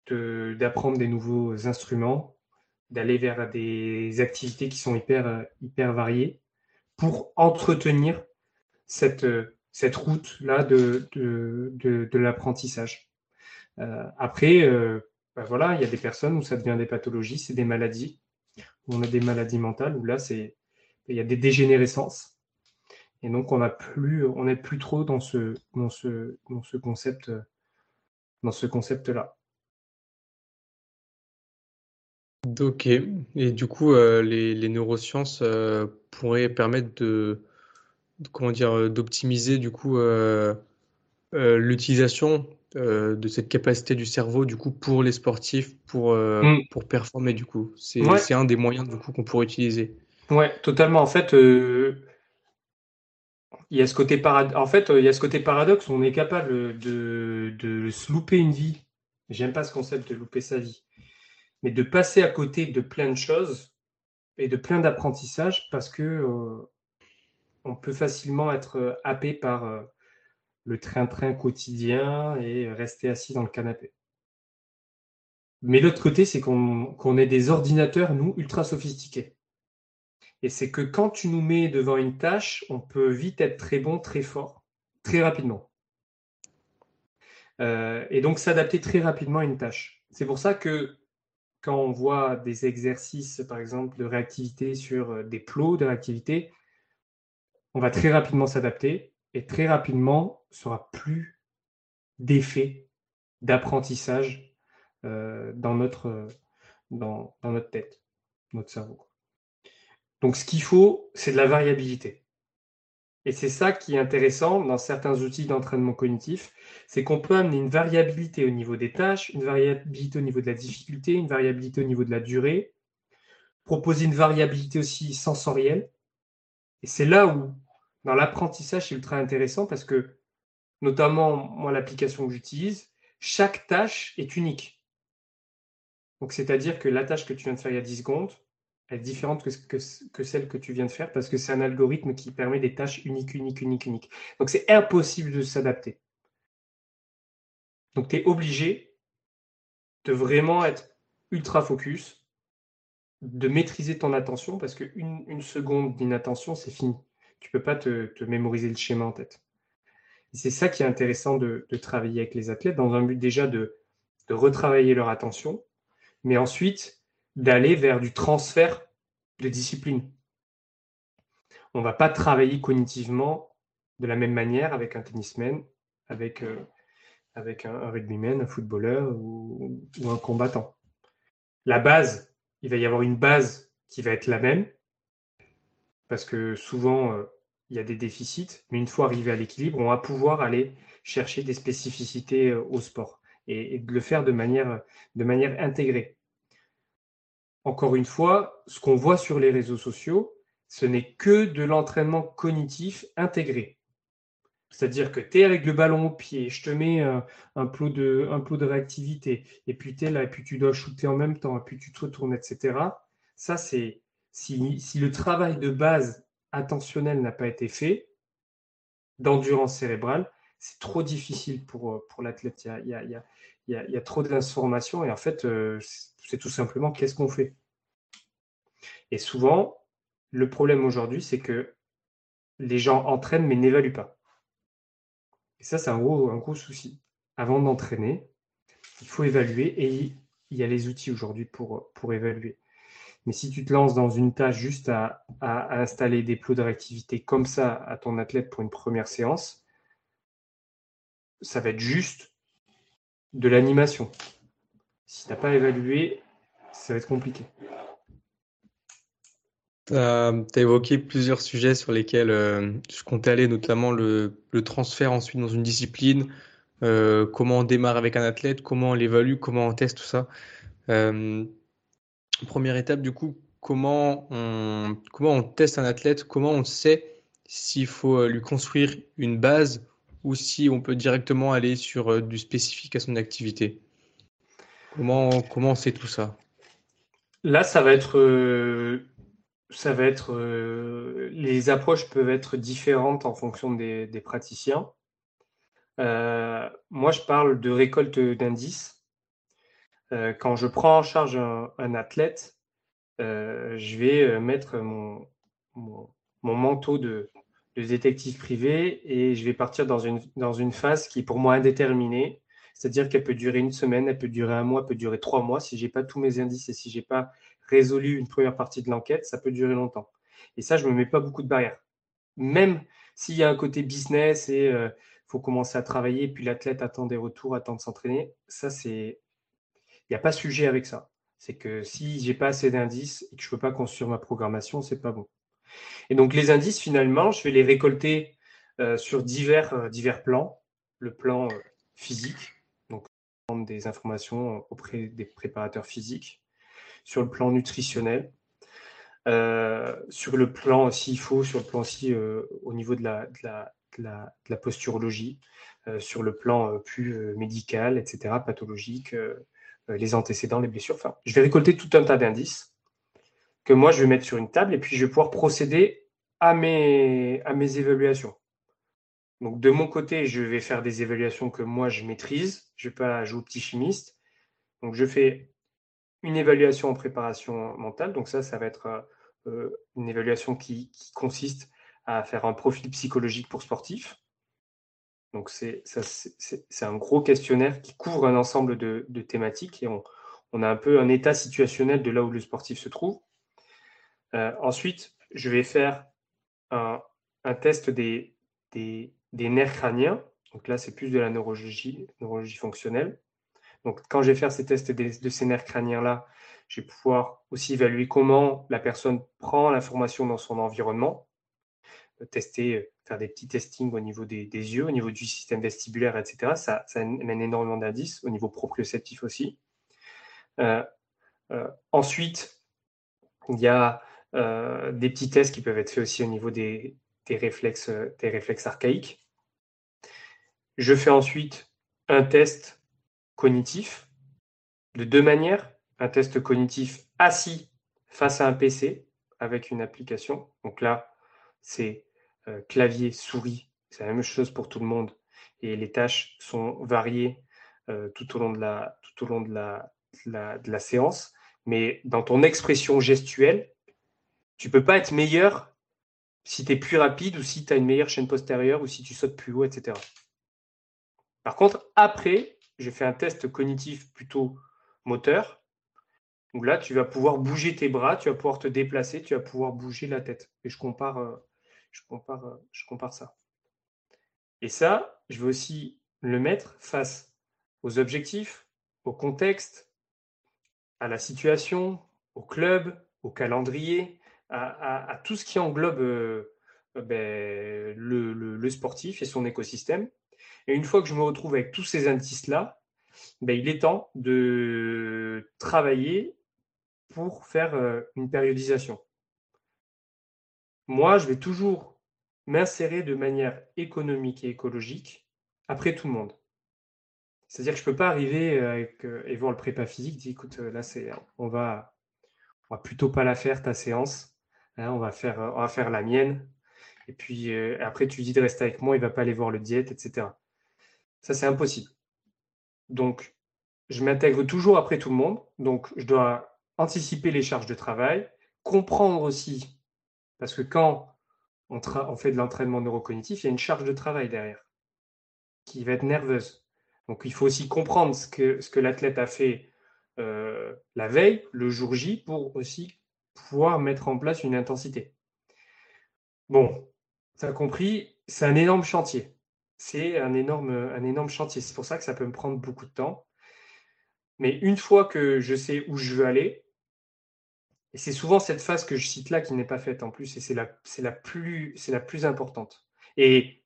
d'apprendre des nouveaux instruments, d'aller vers des activités qui sont hyper, hyper variées pour entretenir cette, cette route-là de, de, de, l'apprentissage. Euh, après, euh, ben voilà, il y a des personnes où ça devient des pathologies, c'est des maladies on a des maladies mentales où là, il y a des dégénérescences. Et donc, on n'est plus trop dans ce, dans ce, dans ce concept, dans ce concept-là. Ok. Et du coup, euh, les, neurosciences euh, pourraient permettre de, comment dire, euh, d'optimiser du coup l'utilisation de cette capacité du cerveau du coup pour les sportifs pour mm. pour performer du coup. C'est un des moyens du coup qu'on pourrait utiliser. Ouais, totalement. En fait, il y a ce côté en fait, il y a ce côté paradoxe. On est capable de, de se louper une vie. J'aime pas ce concept de louper sa vie mais de passer à côté de plein de choses et de plein d'apprentissages parce que euh, on peut facilement être euh, happé par euh, le train-train quotidien et rester assis dans le canapé. Mais l'autre côté, c'est qu'on est des ordinateurs, nous, ultra sophistiqués. Et c'est que quand tu nous mets devant une tâche, on peut vite être très bon, très fort, très rapidement. et donc s'adapter très rapidement à une tâche. C'est pour ça que quand on voit des exercices, par exemple, de réactivité sur euh, des plots de réactivité, on va très rapidement s'adapter et très rapidement sera plus d'effet d'apprentissage euh, dans, notre, dans, dans notre tête, notre cerveau. Donc ce qu'il faut, c'est de la variabilité. Et c'est ça qui est intéressant dans certains outils d'entraînement cognitif, c'est qu'on peut amener une variabilité au niveau des tâches, une variabilité au niveau de la difficulté, une variabilité au niveau de la durée, proposer une variabilité aussi sensorielle. Et c'est là où, dans l'apprentissage, c'est ultra intéressant parce que, notamment, moi, l'application que j'utilise, chaque tâche est unique. Donc, c'est-à-dire que la tâche que tu viens de faire il y a 10 secondes, est différente que, que, celle que tu viens de faire parce que c'est un algorithme qui permet des tâches uniques, uniques, uniques, uniques. Donc c'est impossible de s'adapter. Donc tu es obligé de vraiment être ultra focus, de maîtriser ton attention parce qu'une une seconde d'inattention, c'est fini. Tu ne peux pas te, mémoriser le schéma en tête. C'est ça qui est intéressant de, travailler avec les athlètes dans un but déjà de, de retravailler leur attention, mais ensuite d'aller vers du transfert de discipline. On ne va pas travailler cognitivement de la même manière avec un tennisman, avec, euh, un, rugbyman, un footballeur ou, un combattant. La base, il va y avoir une base qui va être la même, parce que souvent, euh, il y a des déficits, mais une fois arrivé à l'équilibre, on va pouvoir aller chercher des spécificités euh, au sport et, de le faire de manière intégrée encore une fois, ce qu'on voit sur les réseaux sociaux, ce n'est que de l'entraînement cognitif intégré. C'est-à-dire que tu es avec le ballon au pied, je te mets un, plot, de, un réactivité, et puis tu es là, et puis tu dois shooter en même temps, et puis tu te retournes, etc. Ça, c'est si, le travail de base attentionnel n'a pas été fait, d'endurance cérébrale, c'est trop difficile pour, l'athlète. A, y, a, trop d'informations, et en fait, euh, c'est tout simplement qu'est-ce qu'on fait. Et souvent, le problème aujourd'hui, c'est que les gens entraînent mais n'évaluent pas. Et ça, c'est un gros, un gros souci. Avant d'entraîner, il faut évaluer et il y a les outils aujourd'hui pour, pour évaluer. Mais si tu te lances dans une tâche juste à, installer des plots de réactivité comme ça à ton athlète pour une première séance, ça va être juste de l'animation. Si tu n'as pas évalué, ça va être compliqué. Tu as, évoqué plusieurs sujets sur lesquels euh, je comptais aller, notamment le, transfert ensuite dans une discipline, euh, comment on démarre avec un athlète, comment on l'évalue, comment on teste tout ça. Euh, première étape, du coup, comment on, comment on teste un athlète, comment on sait s'il faut lui construire une base ou si on peut directement aller sur du spécifique à son activité? Comment, comment sait tout ça? Là, ça va être ça va être. Euh, les approches peuvent être différentes en fonction des, praticiens. Euh, moi, je parle de récolte d'indices. Euh, quand je prends en charge un, athlète, je vais mettre mon, manteau de, de, détective privé et je vais partir dans une, dans une phase qui est pour moi indéterminée. C'est-à-dire qu'elle peut durer une semaine, elle peut durer un mois, elle peut durer trois mois. Si je n'ai pas tous mes indices et si je n'ai pas résolu une première partie de l'enquête, ça peut durer longtemps. Et ça, je ne me mets pas beaucoup de barrières. Même s'il y a un côté business et il faut commencer à travailler, puis l'athlète attend des retours, attend de s'entraîner, ça c'est. Il n'y a pas sujet avec ça. C'est que si j'ai pas assez d'indices et que je ne peux pas construire ma programmation, c'est pas bon. Et donc les indices, finalement, je vais les récolter sur divers, divers plans. Le plan physique, donc prendre des informations auprès des préparateurs physiques, sur le plan nutritionnel, euh, sur le plan, s'il faut, sur le plan aussi euh, au niveau de la, de la, posturologie, euh, sur le plan plus médical, etc., pathologique, les antécédents, les blessures. Enfin, je vais récolter tout un tas d'indices que moi, je vais mettre sur une table et puis je vais pouvoir procéder à mes, à mes évaluations. Donc, de mon côté, je vais faire des évaluations que moi, je maîtrise. Je ne vais pas jouer au petit chimiste. Donc, je fais une évaluation en préparation mentale. Donc ça, ça va être euh, une évaluation qui, consiste à faire un profil psychologique pour sportif. Donc c'est un gros questionnaire qui couvre un ensemble de, thématiques et on, a un peu un état situationnel de là où le sportif se trouve. Euh, ensuite, je vais faire un, test des, des, nerfs crâniens. Donc là, c'est plus de la neurologie, neurologie fonctionnelle. Donc, quand je vais faire ces tests de, ces nerfs crâniens-là, je vais pouvoir aussi évaluer comment la personne prend l'information dans son environnement, euh, tester, euh, faire des petits testings au niveau des, yeux, au niveau du système vestibulaire, etc. Ça, ça amène énormément d'indices, au niveau proprioceptif aussi. Ensuite, il y a des petits tests qui peuvent être faits aussi au niveau des, réflexes, des réflexes archaïques. Je fais ensuite un test cognitif de deux manières. Un test cognitif assis face à un PC avec une application. Donc là, c'est euh, clavier, souris. C'est la même chose pour tout le monde. Et les tâches sont variées euh, tout au long, de la, tout au long de, la, de, la, séance. Mais dans ton expression gestuelle, tu peux pas être meilleur si tu es plus rapide ou si tu as une meilleure chaîne postérieure ou si tu sautes plus haut, etc. Par contre, après, j'ai fait un test cognitif plutôt moteur, où là, tu vas pouvoir bouger tes bras, tu vas pouvoir te déplacer, tu vas pouvoir bouger la tête. Et je compare, euh, euh, je compare ça. Et ça, je vais aussi le mettre face aux objectifs, au contexte, à la situation, au club, au calendrier, à, tout ce qui englobe euh, ben, le sportif et son écosystème. Et une fois que je me retrouve avec tous ces indices-là, ben, il est temps de travailler pour faire euh, une périodisation. Moi, je vais toujours m'insérer de manière économique et écologique après tout le monde. C'est-à-dire que je ne peux pas arriver euh, avec, et voir le prépa physique, dire écoute, là, on on va plutôt pas la faire ta séance, hein, on, va faire, la mienne. Et puis après, tu dis de rester avec moi, il ne va pas aller voir le diète, etc. Ça, c'est impossible. Donc, je m'intègre toujours après tout le monde. Donc, je dois anticiper les charges de travail, comprendre aussi, parce que quand on, fait de l'entraînement neurocognitif, il y a une charge de travail derrière qui va être nerveuse. Donc, il faut aussi comprendre ce que, ce que l'athlète a fait euh, la veille, le jour J, pour aussi pouvoir mettre en place une intensité. Bon, tu as compris, c'est un énorme chantier c'est un énorme, un énorme chantier. C'est pour ça que ça peut me prendre beaucoup de temps. Mais une fois que je sais où je veux aller, et c'est souvent cette phase que je cite là qui n'est pas faite en plus, et c'est la, la, plus, la plus importante. Et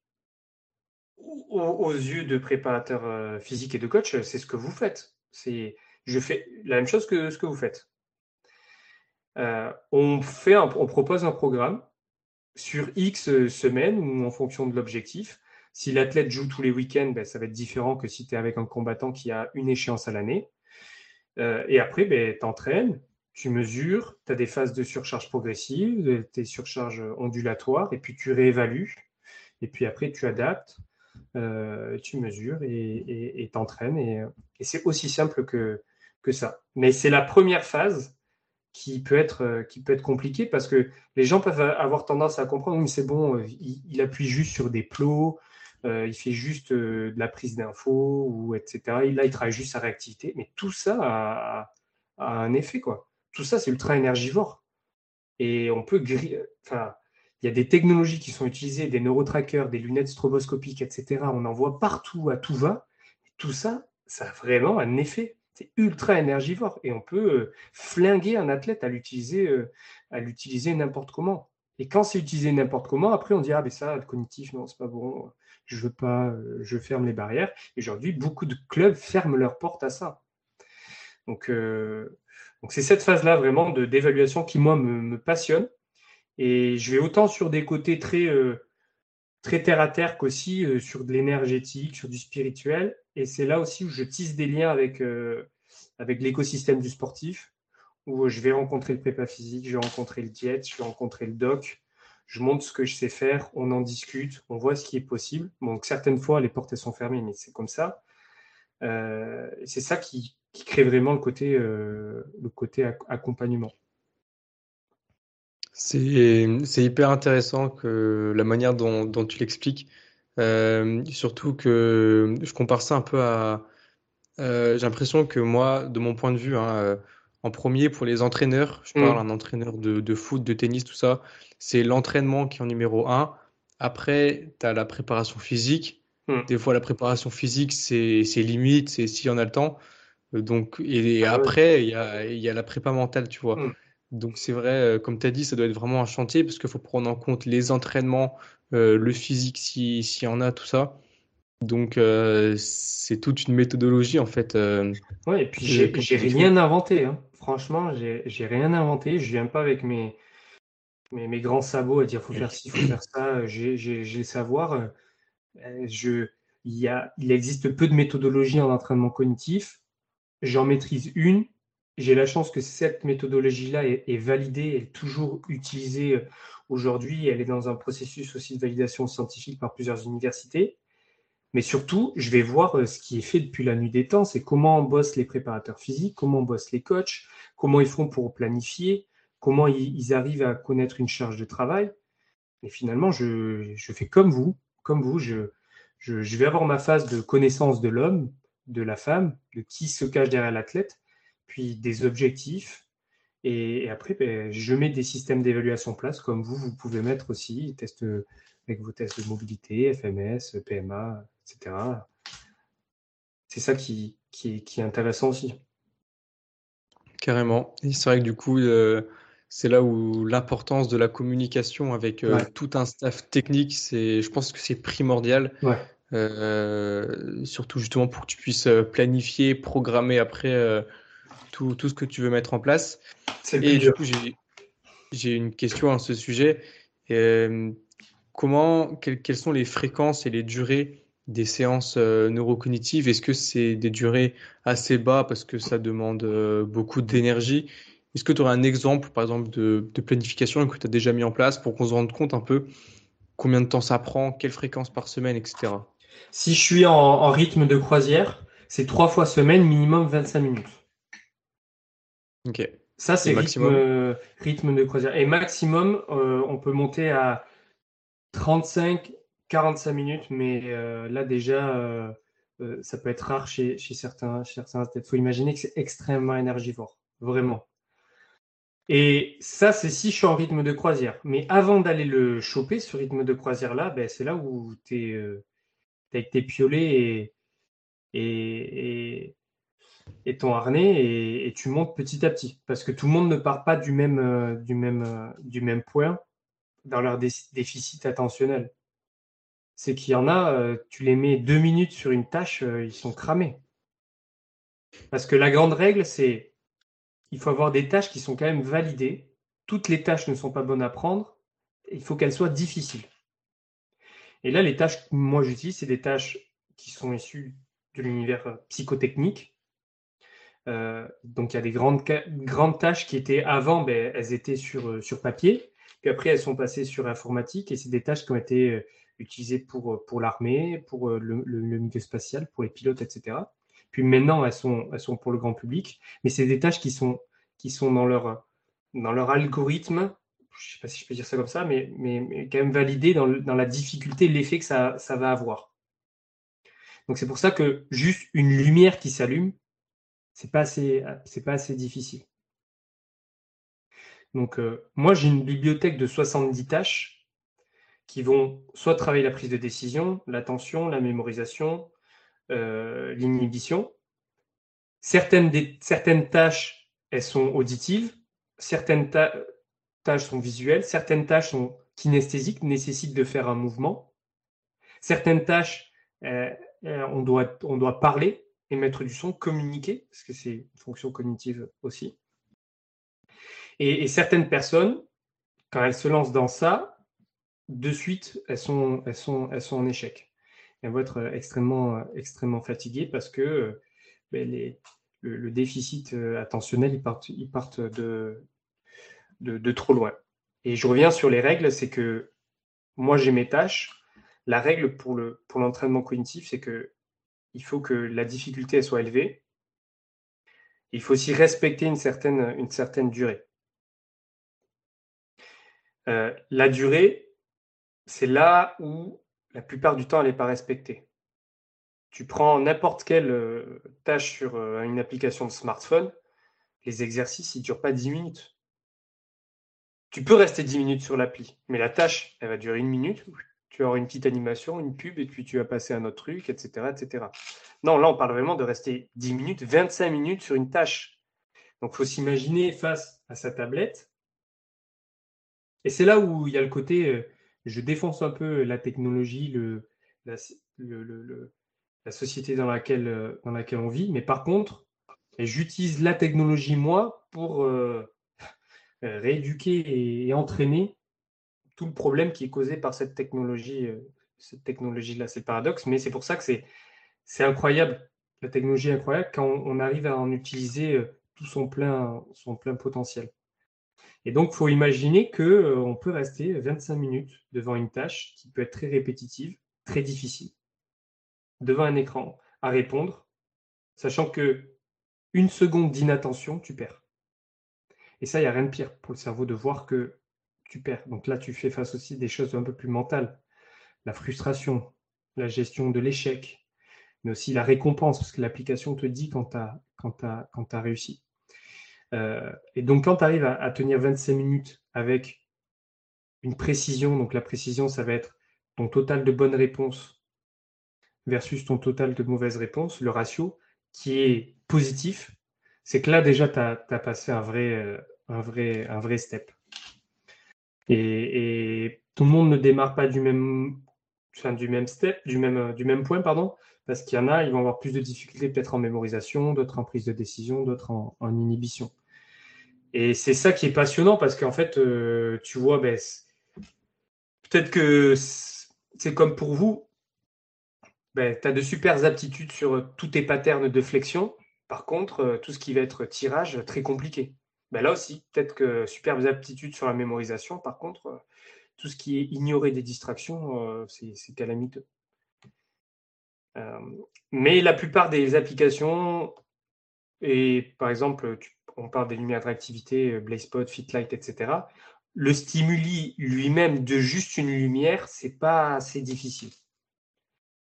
aux, yeux de préparateurs euh, physiques et de coach, c'est ce que vous faites. C'est, je fais la même chose que ce que vous faites. Euh, on, fait on propose un programme sur X semaines ou en fonction de l'objectif si l'athlète joue tous les week-ends, ben, ça va être différent que si tu es avec un combattant qui a une échéance à l'année. Euh, et après, ben, tu entraînes, tu mesures, tu as des phases de surcharge progressive, des surcharges ondulatoires, et puis tu réévalues. Et puis après, tu adaptes, euh, tu mesures et t'entraînes. Et, et, c'est aussi simple que, que ça. Mais c'est la première phase qui peut être qui peut être compliquée parce que les gens peuvent avoir tendance à comprendre mais c'est bon il, il, appuie juste sur des plots euh, il fait juste euh, de la prise d'infos, ou etc. là, il travaille juste sa réactivité. Mais tout ça a, un effet, quoi. Tout ça, c'est ultra énergivore. Et on peut griller. Il y a des technologies qui sont utilisées, des neurotrackers, des lunettes stroboscopiques, etc. On en voit partout, à tout va. tout ça, ça a vraiment un effet. C'est ultra énergivore et on peut euh, flinguer un athlète à l'utiliser, euh, à l'utiliser n'importe comment. Et quand c'est utilisé n'importe comment, après on dit ah mais ça, le cognitif, non, c'est pas bon, je veux pas, euh, je ferme les barrières. Et aujourd'hui, beaucoup de clubs ferment leurs portes à ça. Donc, c'est cette phase-là vraiment de d'évaluation qui moi me, passionne. Et je vais autant sur des côtés très très terre à terre qu'aussi sur de l'énergétique, sur du spirituel. Et c'est là aussi où je tisse des liens avec, euh, avec l'écosystème du sportif, où je vais rencontrer le prépa physique, je vais rencontrer le diète, je vais rencontrer le doc, je montre ce que je sais faire, on en discute, on voit ce qui est possible. Donc certaines fois, les portes sont fermées, mais c'est comme ça. Euh, c'est ça qui, crée vraiment le côté, euh, le côté accompagnement. C'est hyper intéressant que la manière dont tu l'expliques. Euh, surtout que je compare ça un peu à. Euh, j'ai l'impression que moi, de mon point de vue, hein, euh, en premier pour les entraîneurs, je parle mm. un entraîneur de, de, foot, de tennis, tout ça, c'est l'entraînement qui est en numéro un. Après, tu as la préparation physique. Mm. Des fois, la préparation physique, c'est limite, c'est si on a le temps. Donc, et, ah après, il y a, y a, la prépa mentale, tu vois. Mm. Donc, c'est vrai, comme tu as dit, ça doit être vraiment un chantier parce qu'il faut prendre en compte les entraînements, le physique s'il y en a, tout ça. Donc euh, c'est toute une méthodologie en fait. Euh, ouais, et puis j'ai rien inventé. Hein. Franchement, j'ai rien inventé. Je viens pas avec mes, mes, grands sabots à dire faut faire ci, faut faire ça. J'ai le savoir. Je, il, y a, il existe peu de méthodologies en entraînement cognitif. J'en maîtrise une. J'ai la chance que cette méthodologie-là est, validée, est toujours utilisée Aujourd'hui, elle est dans un processus aussi de validation scientifique par plusieurs universités. Mais surtout, je vais voir euh, ce qui est fait depuis la nuit des temps, c'est comment bossent les préparateurs physiques, comment bossent les coachs, comment ils font pour planifier, comment ils, arrivent à connaître une charge de travail. Et finalement, je, fais comme vous, comme vous, je, je, vais avoir ma phase de connaissance de l'homme, de la femme, de qui se cache derrière l'athlète, puis des objectifs, et, après, ben, je mets des systèmes d'évaluation en place, comme vous, vous pouvez mettre aussi, test, avec vos tests de mobilité, FMS, PMA, etc. C'est ça qui, qui, est, intéressant aussi. Carrément. Et c'est vrai que du coup, euh, c'est là où l'importance de la communication avec euh, tout un staff technique, c'est, je pense que c'est primordial. Euh, surtout justement pour que tu puisses planifier, programmer après tout, tout, ce que tu veux mettre en place. Et du coup, j'ai une question à ce sujet. Euh, comment, quelles, sont les fréquences et les durées des séances euh, neurocognitives? Est-ce que c'est des durées assez bas parce que ça demande euh, beaucoup d'énergie? Est-ce que tu aurais un exemple, par exemple, de, planification que tu as déjà mis en place pour qu'on se rende compte un peu combien de temps ça prend, quelle fréquence par semaine, etc. Si je suis en, en rythme de croisière, c'est trois fois semaine, minimum 25 minutes. Ok. Ça, c'est rythme, rythme de croisière. Et maximum, euh, on peut monter à 35, 45 minutes, mais euh, là déjà, euh, ça peut être rare chez, certains, chez certains Il faut imaginer que c'est extrêmement énergivore, vraiment. Et ça, c'est si je suis en rythme de croisière. Mais avant d'aller le choper, ce rythme de croisière-là, ben, c'est là où tu es, avec tes piolets et, et, et ton harnais et, tu montes petit à petit. Parce que tout le monde ne part pas du même, euh, euh, point dans leur déficit attentionnel. C'est qu'il y en a, euh, tu les mets deux minutes sur une tâche, ils sont cramés. Parce que la grande règle, c'est il faut avoir des tâches qui sont quand même validées. Toutes les tâches ne sont pas bonnes à prendre. Il faut qu'elles soient difficiles. Et là, les tâches que moi j'utilise, c'est des tâches qui sont issues de l'univers psychotechnique, euh, donc il y a des grandes, grandes tâches qui étaient avant, ben, elles étaient sur, euh, sur papier, puis après elles sont passées sur informatique, et c'est des tâches qui ont été euh, utilisées pour, pour l'armée, pour le, milieu spatial, pour les pilotes, etc. Puis maintenant, elles sont, elles sont pour le grand public, mais c'est des tâches qui sont, qui sont dans, leur, dans leur algorithme, je ne sais pas si je peux dire ça comme ça, mais, mais, quand même validé dans, dans la difficulté, l'effet que ça, ça va avoir. Donc c'est pour ça que juste une lumière qui s'allume, c'est pas assez, pas assez difficile. Donc, euh, moi, j'ai une bibliothèque de 70 tâches qui vont soit travailler la prise de décision, l'attention, la mémorisation, euh, l'inhibition. Certaines, tâches, elles sont auditives, certaines tâches sont visuelles, certaines tâches sont kinesthésiques, nécessitent de faire un mouvement. Certaines tâches, euh, on doit parler, émettre du son, communiquer, parce que c'est une fonction cognitive aussi. Et, certaines personnes, quand elles se lancent dans ça, de suite, elles sont, elles sont, elles sont en échec. Elles vont être extrêmement, extrêmement fatiguées parce que ben, le, déficit euh, attentionnel, ils partent, ils partent de, trop loin. Et je reviens sur les règles, c'est que moi j'ai mes tâches. La règle pour l'entraînement pour cognitif, c'est que il faut que la difficulté soit élevée. Il faut aussi respecter une certaine, une certaine durée. Euh, la durée, c'est là où la plupart du temps, elle n'est pas respectée. Tu prends n'importe quelle euh, tâche sur euh, une application de smartphone, les exercices, ils ne durent pas 10 minutes. Tu peux rester 10 minutes sur l'appli, mais la tâche, elle va durer une minute. Tu avoir une petite animation, une pub, et puis tu vas passer à un autre truc, etc., etc. Non, là, on parle vraiment de rester 10 minutes, 25 minutes sur une tâche. Donc, il faut s'imaginer face à sa tablette. Et c'est là où il y a le côté, euh, je défonce un peu la technologie, le, la, la société dans laquelle, euh, dans laquelle on vit, mais par contre, j'utilise la technologie, moi, pour euh, rééduquer et, entraîner le problème qui est causé par cette technologie. Euh, cette technologie-là, c'est paradoxe, mais c'est pour ça que c'est, incroyable. La technologie est incroyable quand on, arrive à en utiliser tout son plein, son plein potentiel. Et donc, il faut imaginer qu'on peut rester 25 minutes devant une tâche qui peut être très répétitive, très difficile devant un écran à répondre, sachant que une seconde d'inattention, tu perds. Et ça, il n'y a rien de pire pour le cerveau de voir que perds. Donc là, tu fais face aussi des choses un peu plus mentales. La frustration, la gestion de l'échec, mais aussi la récompense, parce que l'application te dit quand tu as, quand as, réussi. Euh, et donc, quand tu arrives à, tenir 25 minutes avec une précision, donc la précision, ça va être ton total de bonnes réponses versus ton total de mauvaises réponses, le ratio qui est positif, c'est que là déjà tu as, passé un vrai, euh, un, vrai, un vrai step. Et, tout le monde ne démarre pas du même, du même step, du même, du même point, pardon, parce qu'il y en a, ils vont avoir plus de difficultés peut-être en mémorisation, d'autres en prise de décision, d'autres en, inhibition. Et c'est ça qui est passionnant parce qu'en fait, euh, tu vois, ben, peut-être que c'est comme pour vous, ben, tu as de super aptitudes sur euh, tous tes patterns de flexion. Par contre, euh, tout ce qui va être tirage, très compliqué. Ben, là aussi, peut-être que superbes aptitudes sur la mémorisation. Par contre, euh, tout ce qui est ignorer des distractions, c'est calamiteux. mais la plupart des applications, et par exemple, on parle des lumières d'activité, Blazespot, Fitlight, etc. Le stimuli lui-même de juste une lumière, c'est pas assez difficile.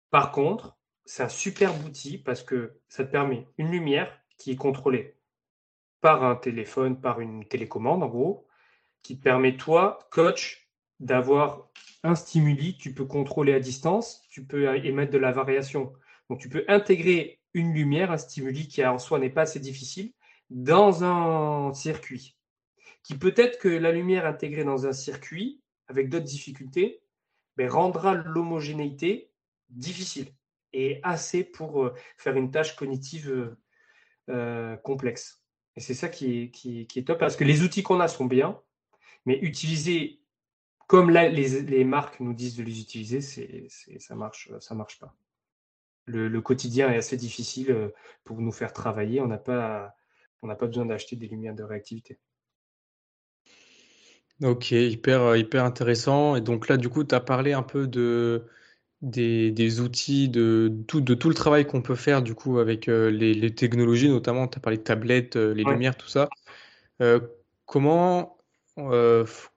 Par contre, c'est un superbe outil parce que ça te permet une lumière qui est contrôlée par un téléphone, par une télécommande en gros, qui te permet toi, coach, d'avoir un stimuli tu peux contrôler à distance, tu peux émettre de la variation. Donc tu peux intégrer une lumière, un stimuli qui en soi n'est pas assez difficile, dans un circuit. Qui peut-être que la lumière intégrée dans un circuit, avec d'autres difficultés, ben, rendra l'homogénéité difficile et assez pour euh, faire une tâche cognitive euh, euh, complexe. Et c'est ça qui est, top parce que les outils qu'on a sont bien, mais utiliser comme les, marques nous disent de les utiliser, ça marche, ça marche pas. Le, quotidien est assez difficile pour nous faire travailler. On n'a pas, pas besoin d'acheter des lumières de réactivité. Ok, hyper, hyper intéressant. Et donc là, du coup, tu as parlé un peu de, des, outils, de tout, de tout le travail qu'on peut faire du coup avec euh, les, technologies, notamment, tu as parlé de tablettes, euh, les lumières, tout ça. Euh, comment,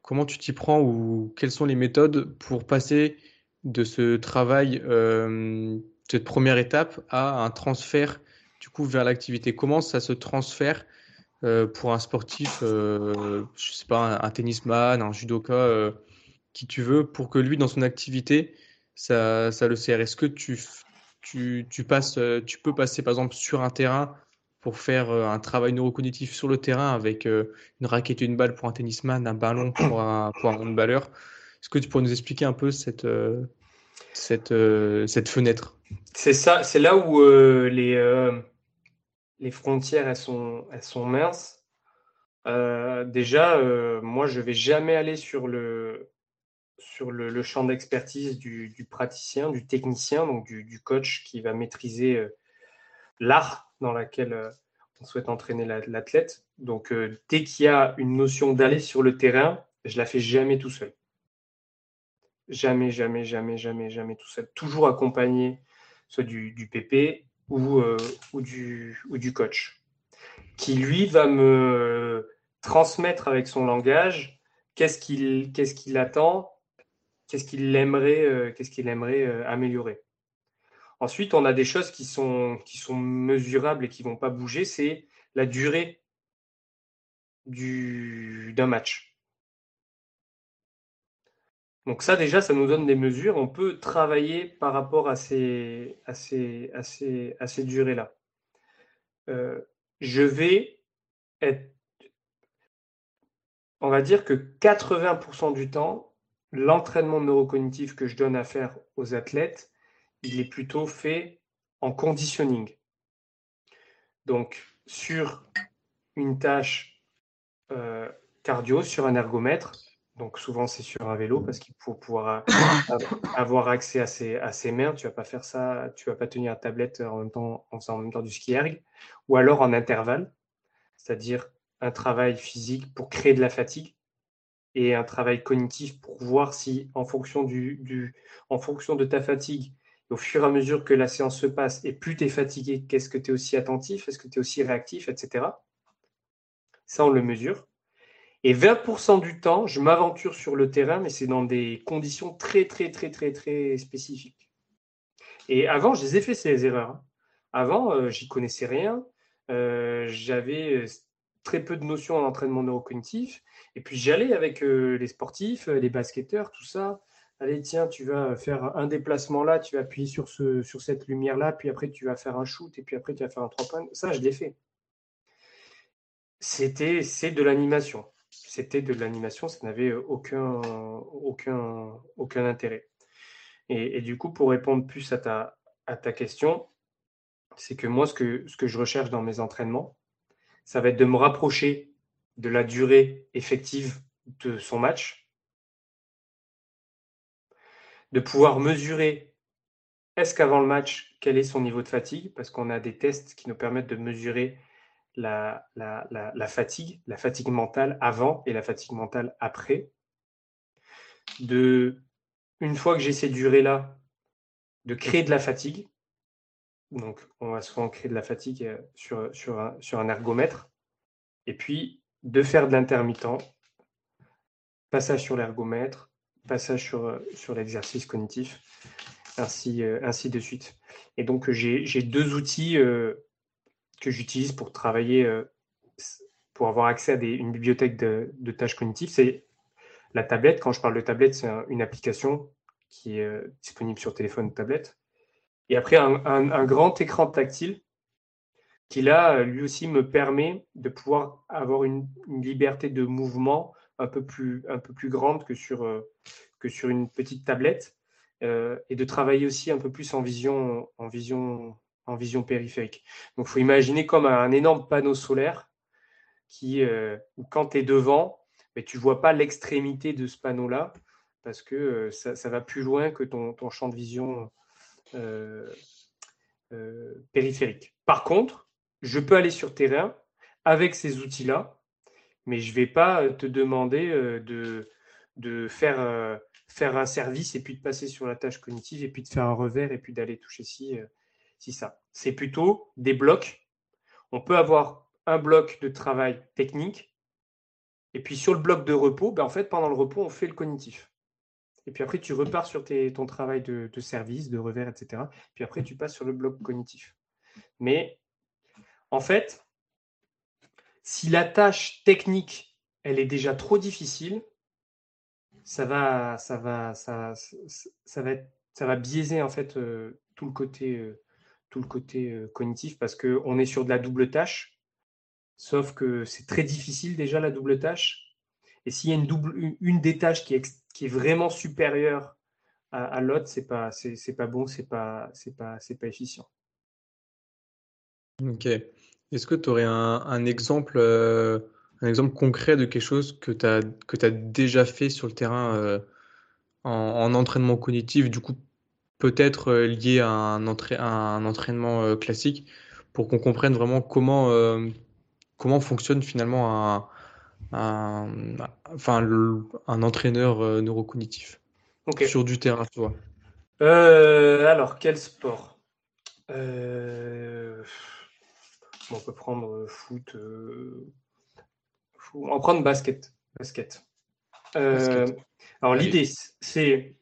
comment tu t'y prends ou quelles sont les méthodes pour passer de ce travail, cette première étape, à un transfert du coup vers l'activité? Comment ça se transfère pour un sportif, je sais pas, un, un tennisman, un judoka qui tu veux pour que lui, dans son activité, ça, ça le sert. Est-ce que tu, tu, tu, passes, tu peux passer, par exemple, sur un terrain pour faire un travail neurocognitif sur le terrain avec une raquette et une balle pour un tennisman, un ballon pour un, pour un handballeur? Est-ce que tu pourrais nous expliquer un peu cette, cette, cette fenêtre? C'est ça, c'est là où les, les frontières elles sont, sont minces. Euh, déjà, euh, moi, je vais jamais aller sur le, sur le, champ d'expertise du, praticien, du technicien, donc du, coach qui va maîtriser euh, l'art dans lequel on souhaite entraîner l'athlète. Donc, dès qu'il y a une notion d'aller sur le terrain, je la fais jamais tout seul. Jamais, jamais, jamais, jamais, jamais tout seul. Toujours accompagné soit du, PP ou, du, coach qui lui va me transmettre avec son langage qu'est-ce qu'il attend, qu'est-ce qu'il aimerait, euh, qu'est-ce qu'il euh, améliorer. Ensuite, on a des choses qui sont, mesurables et qui ne vont pas bouger, c'est la durée d'un match. Donc ça déjà, ça nous donne des mesures. On peut travailler par rapport à ces durées-là. Euh, je vais être, on va dire que 80% du temps, l'entraînement neurocognitif que je donne à faire aux athlètes, il est plutôt fait en conditioning. Donc, sur une tâche euh, cardio, sur un ergomètre, donc souvent c'est sur un vélo parce qu'il faut pouvoir avoir accès à ses, à ses mains. Tu vas pas faire ça, tu vas pas tenir la tablette en même temps en faisant en même temps du ski erg, ou alors en intervalle, c'est-à-dire un travail physique pour créer de la fatigue et un travail cognitif pour voir si en fonction du, en fonction de ta fatigue au fur et à mesure que la séance se passe et plus tu es fatigué, qu'est-ce que tu es aussi attentif, est-ce que tu es aussi réactif, etc. Ça, on le mesure. Et 20% du temps, je m'aventure sur le terrain, mais c'est dans des conditions très, très, très, très, très spécifiques. Et avant, je les ai fait ces erreurs. Hein. Avant, euh, j'y connaissais rien. Euh, j'avais euh, très peu de notions en entraînement neurocognitif. Et puis j'allais avec les sportifs, les basketteurs, tout ça. Allez, tiens, tu vas faire un déplacement là, tu vas appuyer sur, ce, sur cette lumière-là, puis après tu vas faire un shoot, et puis après tu vas faire un trois points. Ça, je l'ai fait. C'était, c'est de l'animation c'était de l'animation, ça n'avait aucun, aucun, aucun intérêt. Et, du coup, pour répondre plus à ta, question, c'est que moi, ce que je recherche dans mes entraînements, ça va être de me rapprocher de la durée effective de son match, de pouvoir mesurer est-ce qu'avant le match, quel est son niveau de fatigue, parce qu'on a des tests qui nous permettent de mesurer la, fatigue, la fatigue mentale avant et la fatigue mentale après. De, une fois que j'ai ces durées-là, de créer de la fatigue. Donc, on va souvent créer de la fatigue euh, sur, un, ergomètre. Et puis, de faire de l'intermittent, passage sur l'ergomètre, passage sur, euh, l'exercice cognitif, ainsi, euh, ainsi de suite. Et donc, j'ai deux outils que j'utilise pour travailler, pour avoir accès à une bibliothèque de, tâches cognitives, c'est la tablette. Quand je parle de tablette, c'est une application qui est disponible sur téléphone ou tablette. Et après, un, grand écran tactile qui, là, lui aussi, me permet de pouvoir avoir une, liberté de mouvement un peu plus, un peu plus grande que sur, euh, que sur une petite tablette. et de travailler aussi un peu plus en vision, en vision en vision périphérique. Donc, il faut imaginer comme un énorme panneau solaire qui, euh, quand tu es devant, mais tu ne vois pas l'extrémité de ce panneau-là parce que euh, ça, va plus loin que ton, champ de vision euh, périphérique. Par contre, je peux aller sur terrain avec ces outils-là, mais je ne vais pas te demander de, faire, un service et puis de passer sur la tâche cognitive et puis de faire un revers et puis d'aller toucher ci c'est ça. C'est plutôt des blocs. On peut avoir un bloc de travail technique, et puis sur le bloc de repos, ben en fait, pendant le repos, on fait le cognitif. Et puis après, tu repars sur ton travail de, service, de revers, etc. Puis après, tu passes sur le bloc cognitif. Mais en fait, si la tâche technique, elle est déjà trop difficile, ça va, ça va, ça, va, biaiser en fait tout le côté, le côté cognitif parce que on est sur de la double tâche. Sauf que c'est très difficile déjà la double tâche. Et s'il y a une double, une, des tâches qui est, qui est vraiment supérieure à, l'autre, c'est pas, c'est, pas bon, c'est pas, c'est pas, c'est pas efficient. Ok. Est-ce que tu aurais un, exemple, euh, un exemple concret de quelque chose que tu as, que as déjà fait sur le terrain euh, en, entraînement cognitif, du coup peut-être euh, lié à un, un entraînement classique, pour qu'on comprenne vraiment comment, comment fonctionne finalement un, enfin, un entraîneur neurocognitif sur du terrain, toi Alors, quel sport? On peut prendre euh, foot, euh, on va prendre basket. Basket. Euh, alors l'idée, c'est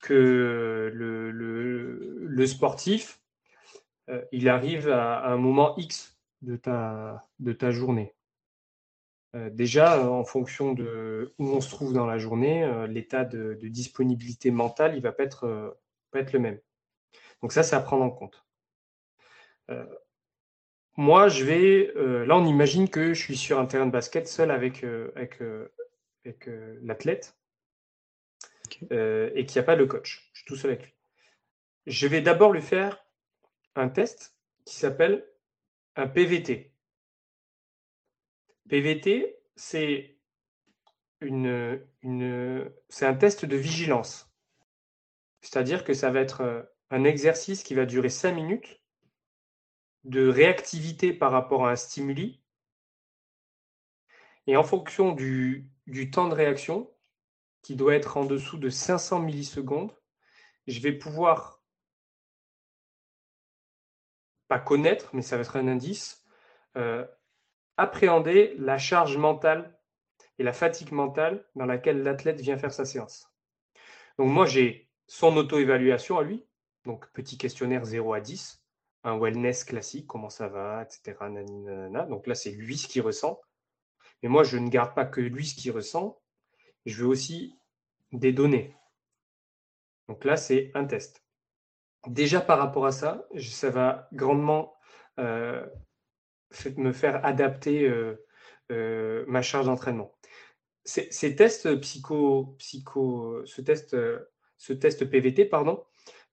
que le, sportif, il arrive à, un moment X de ta, de ta journée. Déjà, en fonction de où on se trouve dans la journée, l'état de, disponibilité mentale, il va pas être, pas être le même. Donc ça, c'est à prendre en compte. Moi, je vais. Euh, là, on imagine que je suis sur un terrain de basket seul avec, euh, avec, euh, avec l'athlète et qu'il n'y a pas le coach. Je suis tout seul avec lui. Je vais d'abord lui faire un test qui s'appelle un PVT. PVT, c'est un test de vigilance. C'est-à-dire que ça va être un exercice qui va durer 5 minutes de réactivité par rapport à un stimuli. Et en fonction du, temps de réaction, qui doit être en dessous de 500 millisecondes, je vais pouvoir, pas connaître, mais ça va être un indice, euh, appréhender la charge mentale et la fatigue mentale dans laquelle l'athlète vient faire sa séance. Donc moi, j'ai son auto-évaluation à lui, donc petit questionnaire 0 à 10 un wellness classique, comment ça va, etc. Donc là, c'est lui ce qu'il ressent. Mais moi, je ne garde pas que lui ce qu'il ressent. Je veux aussi des données. Donc là, c'est un test. Déjà par rapport à ça, ça va grandement euh, me faire adapter euh, euh, ma charge d'entraînement. Ces, tests psycho, psycho, ce test, ce test PVT, pardon,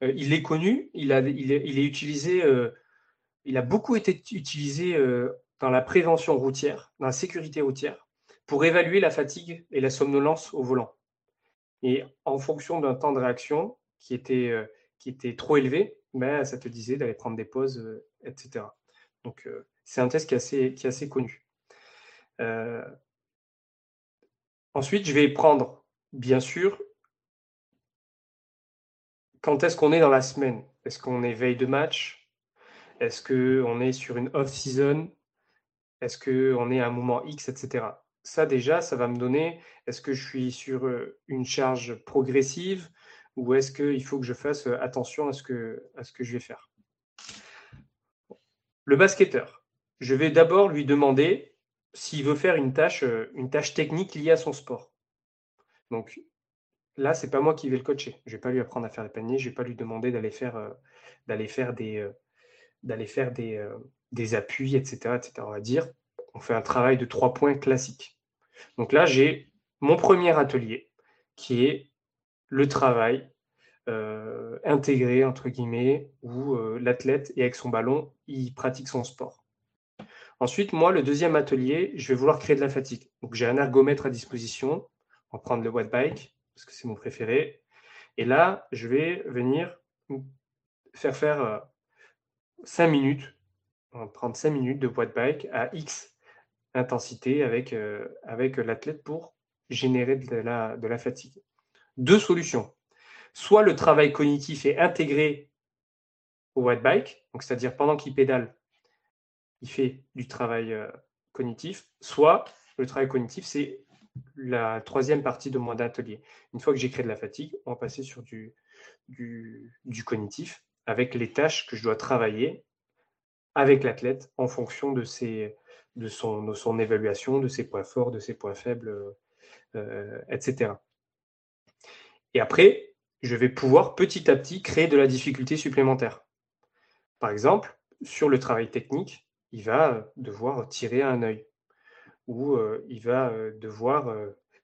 euh, il est connu, il, a, il, est, utilisé, il a beaucoup été utilisé dans la prévention routière, dans la sécurité routière, pour évaluer la fatigue et la somnolence au volant. Et en fonction d'un temps de réaction qui était, qui était trop élevé, ben, ça te disait d'aller prendre des pauses, etc. Donc, c'est un test qui est assez, connu. ensuite, je vais prendre, bien sûr, quand est-ce qu'on est dans la semaine? Est-ce qu'on est veille de match? Est-ce qu'on est sur une off-season Est-ce qu'on est à un moment X, etc. Ça déjà, ça va me donner, est-ce que je suis sur euh, une charge progressive ou est-ce qu'il faut que je fasse euh, attention à ce que je vais faire? Le basketteur, je vais d'abord lui demander s'il veut faire une tâche, euh, une tâche technique liée à son sport. Donc, Là, c'est pas moi qui vais le coacher. Je vais pas lui apprendre à faire les paniers. Je vais pas lui demander d'aller faire, euh, des, euh, des, des appuis, etc., etc. On va dire, on fait un travail de trois points classique. Donc là, j'ai mon premier atelier qui est le travail intégré entre guillemets où l'athlète est avec son ballon, il pratique son sport. Ensuite, moi, le deuxième atelier, je vais vouloir créer de la fatigue. Donc j'ai un ergomètre à disposition. On va prendre le watt bike parce que c'est mon préféré. Et là, je vais venir faire faire 5 euh, minutes, on va prendre 5 minutes de boîte bike à X intensité avec, euh, avec l'athlète pour générer de la, de la fatigue. Deux solutions. Soit le travail cognitif est intégré au white bike, c'est-à-dire pendant qu'il pédale, il fait du travail euh, cognitif, soit le travail cognitif, c'est la troisième partie de mon atelier. Une fois que j'ai créé de la fatigue, on va passer sur du, du, cognitif avec les tâches que je dois travailler avec l'athlète en fonction de, ses, de, son, son évaluation, de ses points forts, de ses points faibles, euh, etc. Et après, je vais pouvoir petit à petit créer de la difficulté supplémentaire. Par exemple, sur le travail technique, il va devoir tirer un œil ou il va devoir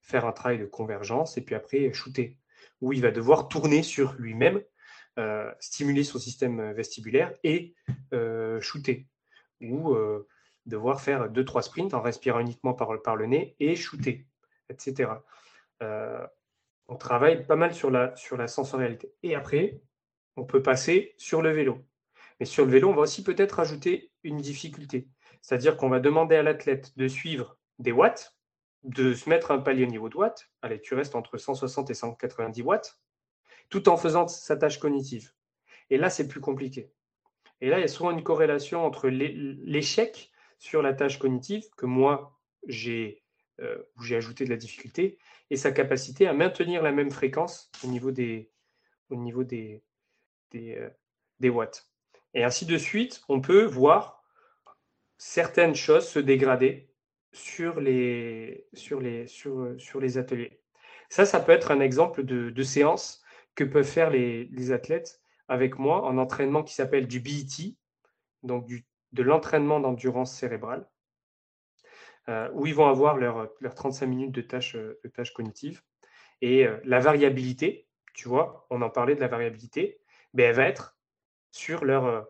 faire un travail de convergence et puis après shooter, ou il va devoir tourner sur lui-même, stimuler son système vestibulaire et shooter, ou devoir faire deux trois sprints en respirant uniquement par, par le nez et shooter, etc. on travaille pas mal sur la, sur la sensorialité. Et après, on peut passer sur le vélo. Mais sur le vélo, on va aussi peut-être ajouter une difficulté. C'est-à-dire qu'on va demander à l'athlète de suivre des watts, de se mettre un palier au niveau de watts. Allez, tu restes entre 160 et 190 watts, tout en faisant sa tâche cognitive. Et là, c'est plus compliqué. Et là, il y a souvent une corrélation entre l'échec sur la tâche cognitive, que moi, j'ai euh, j'ai ajouté de la difficulté, et sa capacité à maintenir la même fréquence au niveau des, au niveau des, des, euh, des watts. Et ainsi de suite, on peut voir certaines choses se dégrader sur les, sur les, sur, sur les ateliers. Ça, ça peut être un exemple de, séance que peuvent faire les, les, athlètes avec moi en entraînement qui s'appelle du BET, donc de l'entraînement d'endurance cérébrale, euh, où ils vont avoir leurs leur 35 minutes de tâches, de tâches cognitives. Et euh, la variabilité, tu vois, on en parlait de la variabilité, mais elle va être sur, leur, euh,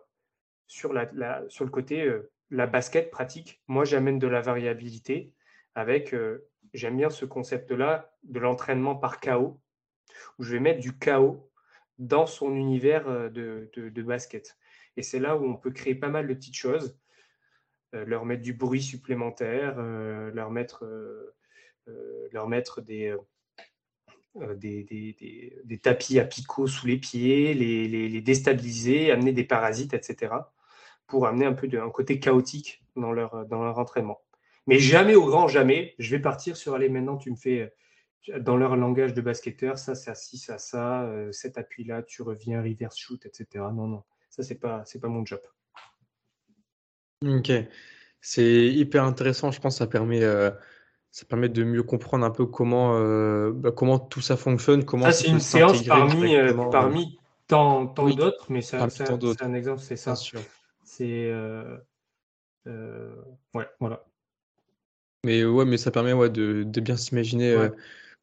sur, la, sur le côté euh, la basket pratique. Moi, j'amène de la variabilité avec, euh, j'aime bien ce concept-là de l'entraînement par chaos, où je vais mettre du chaos dans son univers de, de, basket. Et c'est là où on peut créer pas mal de petites choses, leur mettre du bruit supplémentaire, leur mettre, leur mettre des, euh, des, tapis à picots sous les pieds, les, déstabiliser, amener des parasites, etc. pour amener un peu de, un côté chaotique dans leur, dans leur entraînement. Mais jamais au grand jamais, je vais partir sur aller maintenant, tu me fais euh, dans leur langage de basketteur, ça, c'est ci, ça, ça, euh, cet appui-là, tu reviens, reverse shoot, etc. Non, non, ça, c'est pas, pas mon job. Ok, c'est hyper intéressant. Je pense ça permet ça permet de mieux comprendre un peu comment, euh, bah, comment tout ça fonctionne. Comment ça, c'est une séance parmi, euh, parmi tant, tant d'autres, mais ça, c'est un exemple, c'est ça. C'est. Euh, ouais, voilà. Mais ouais, mais ça permet ouais, de, de bien s'imaginer,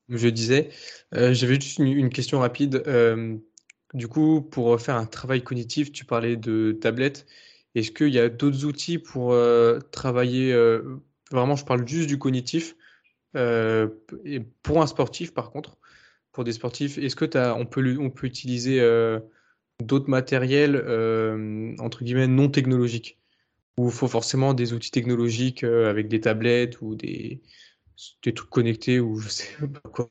comme je disais. J'avais juste une, question rapide. du coup, pour faire un travail cognitif, tu parlais de tablettes. Est-ce qu'il y a d'autres outils pour travailler Vraiment, je parle juste du cognitif. Euh, pour un sportif, par contre, pour des sportifs, est-ce que on, peut, utiliser euh, d'autres matériels, euh, entre guillemets, non technologiques? Ou il faut forcément des outils technologiques avec des tablettes ou des, trucs connectés ou quoi?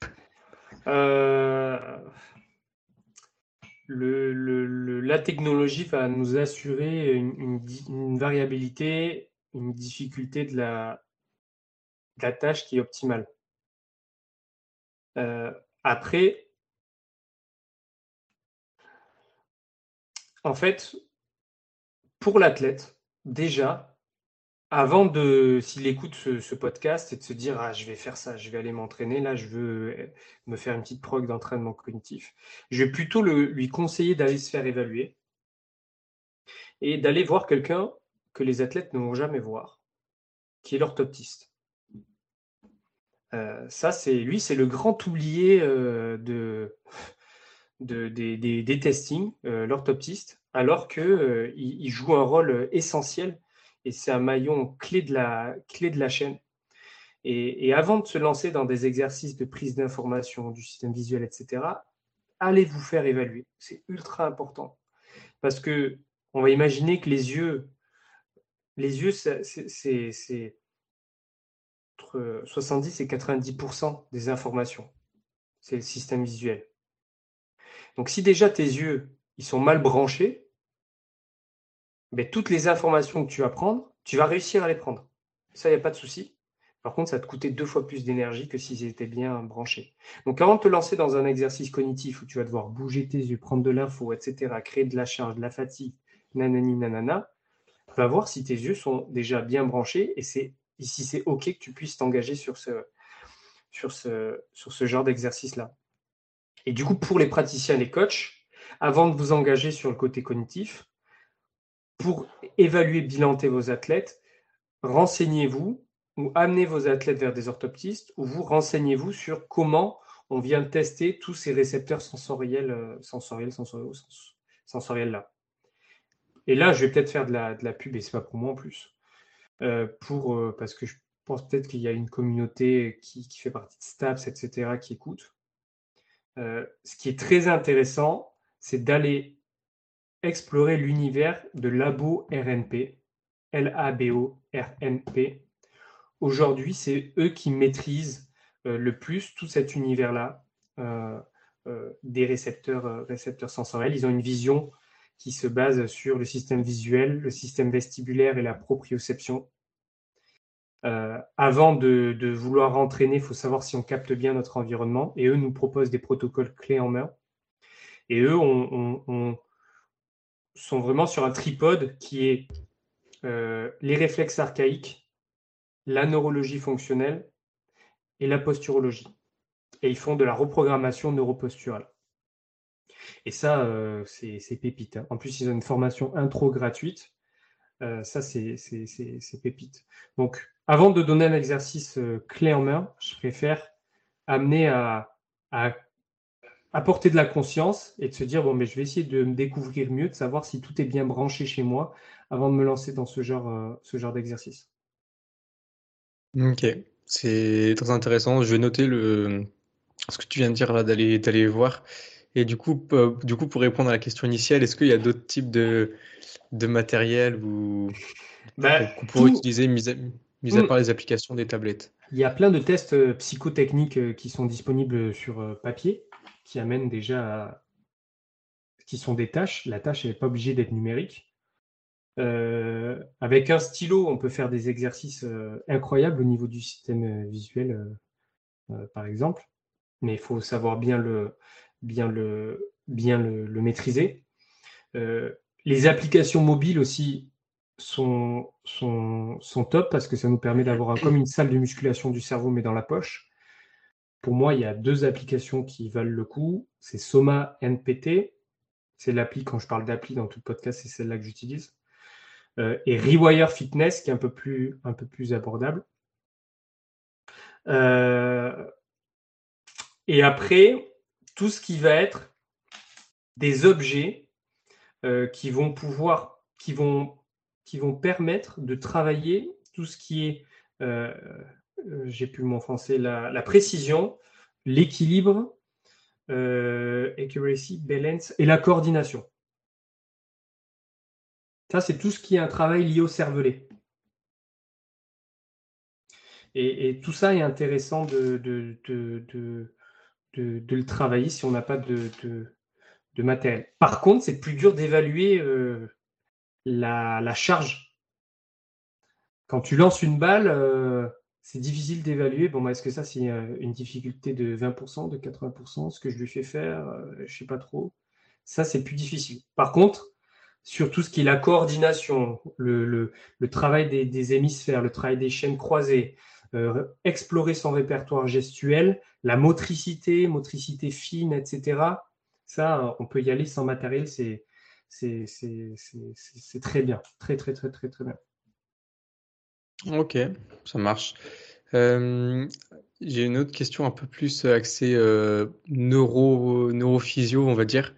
La technologie va nous assurer une variabilité, une difficulté de la, la tâche qui est optimale. Euh, après, en fait, pour l'athlète, déjà, avant de, s'il écoute ce, podcast et de se dire ah je vais faire ça, je vais aller m'entraîner, là je veux me faire une petite prog d'entraînement cognitif, je vais plutôt lui conseiller d'aller se faire évaluer et d'aller voir quelqu'un que les athlètes ne vont jamais voir, qui est l'orthoptiste. Euh, ça, c'est lui, c'est le grand oublié euh, de, de, des, des, des testings, euh, l'orthoptiste, alors qu'il il joue un rôle essentiel et c'est un maillon clé de la, clé de la chaîne. Et, et avant de se lancer dans des exercices de prise d'information du système visuel, etc., allez vous faire évaluer? C'est ultra important. Parce que on va imaginer que les yeux, les yeux, c'est 70 et 90% des informations. C'est le système visuel. Donc si déjà tes yeux, ils sont mal branchés, ben, toutes les informations que tu vas prendre, tu vas réussir à les prendre. Ça, il n'y a pas de souci. Par contre, ça va te coûter deux fois plus d'énergie que s'ils étaient bien branchés. Donc avant de te lancer dans un exercice cognitif où tu vas devoir bouger tes yeux, prendre de l'info, etc., créer de la charge, de la fatigue, nanani, nanana, va voir si tes yeux sont déjà bien branchés et c'est ici c'est OK que tu puisses t'engager sur ce genre d'exercice-là. Et du coup, pour les praticiens et les coachs, avant de vous engager sur le côté cognitif, pour évaluer, bilanter vos athlètes, renseignez-vous ou amenez vos athlètes vers des orthoptistes ou vous renseignez-vous sur comment on vient tester tous ces récepteurs sensoriels, euh, sensoriels, sensoriels, sensoriels là. Et là, je vais peut-être faire de la, de la pub, et c'est pas pour moi en plus. Euh, pour, euh, parce que je pense peut-être qu'il y a une communauté qui, fait partie de STAPS, etc., qui écoute. ce qui est très intéressant, c'est d'aller explorer l'univers de Labo RNP, L-A-B-O-R-N-P. Aujourd'hui, c'est eux qui maîtrisent euh, le plus tout cet univers-là euh, euh, des récepteurs, récepteurs sensoriels. Ils ont une vision qui se base sur le système visuel, le système vestibulaire et la proprioception. avant de, vouloir entraîner, il faut savoir si on capte bien notre environnement. Et eux nous proposent des protocoles clés en main. Et eux on, sont vraiment sur un tripode qui est euh, les réflexes archaïques, la neurologie fonctionnelle et la posturologie. Et ils font de la reprogrammation neuroposturale. Et ça, euh, c'est pépite. Hein. En plus, ils ont une formation intro gratuite. Euh, ça, c'est pépite. Donc, avant de donner un exercice clé en main, je préfère amener à, apporter de la conscience et de se dire bon mais je vais essayer de me découvrir mieux, de savoir si tout est bien branché chez moi avant de me lancer dans ce genre, euh, genre d'exercice. Ok, c'est très intéressant. Je vais noter le ce que tu viens de dire d'aller d'aller voir. Et du coup, du coup, pour répondre à la question initiale, est-ce qu'il y a d'autres types de, de matériel ou bah, qu'on pourrait utiliser, mis à, mis à hmm. part les applications des tablettes? Il y a plein de tests euh, psychotechniques euh, qui sont disponibles sur papier qui amènent déjà à... qui sont des tâches. La tâche n'est pas obligée d'être numérique. Euh, avec un stylo, on peut faire des exercices euh, incroyables au niveau du système euh, visuel, par exemple. Mais il faut savoir bien le, bien le, bien le, maîtriser. les applications mobiles aussi sont, sont, sont, top parce que ça nous permet d'avoir comme une salle de musculation du cerveau, mais dans la poche. Pour moi, il y a deux applications qui valent le coup. C'est Soma NPT. C'est l'appli, quand je parle d'appli dans tout le podcast, c'est celle-là que j'utilise. Euh, et Rewire Fitness, qui est un peu plus, un peu plus abordable. Euh, et après, tout ce qui va être des objets euh, qui vont pouvoir, qui vont, qui vont permettre de travailler tout ce qui est euh, j'ai plus mon français, la, précision, l'équilibre, euh, accuracy, balance et la coordination. Ça, c'est tout ce qui est un travail lié au cervelet. Et, tout ça est intéressant de, le travailler si on n'a pas de, matériel. Par contre, c'est plus dur d'évaluer euh, la, charge. Quand tu lances une balle, c'est difficile d'évaluer. Bon, bah, est-ce que ça, c'est euh, une difficulté de 20%, de 80%, ce que je lui fais faire, euh, je ne sais pas trop. Ça, c'est plus difficile. Par contre, sur tout ce qui est la coordination, le, travail des, hémisphères, le travail des chaînes croisées, euh, explorer son répertoire gestuel, la motricité, motricité fine, etc. Ça, on peut y aller sans matériel, c'est très bien. Très, très, très, très, très bien. Ok, ça marche. Euh, j'ai une autre question un peu plus axée euh, neuro, neurophysio, on va dire.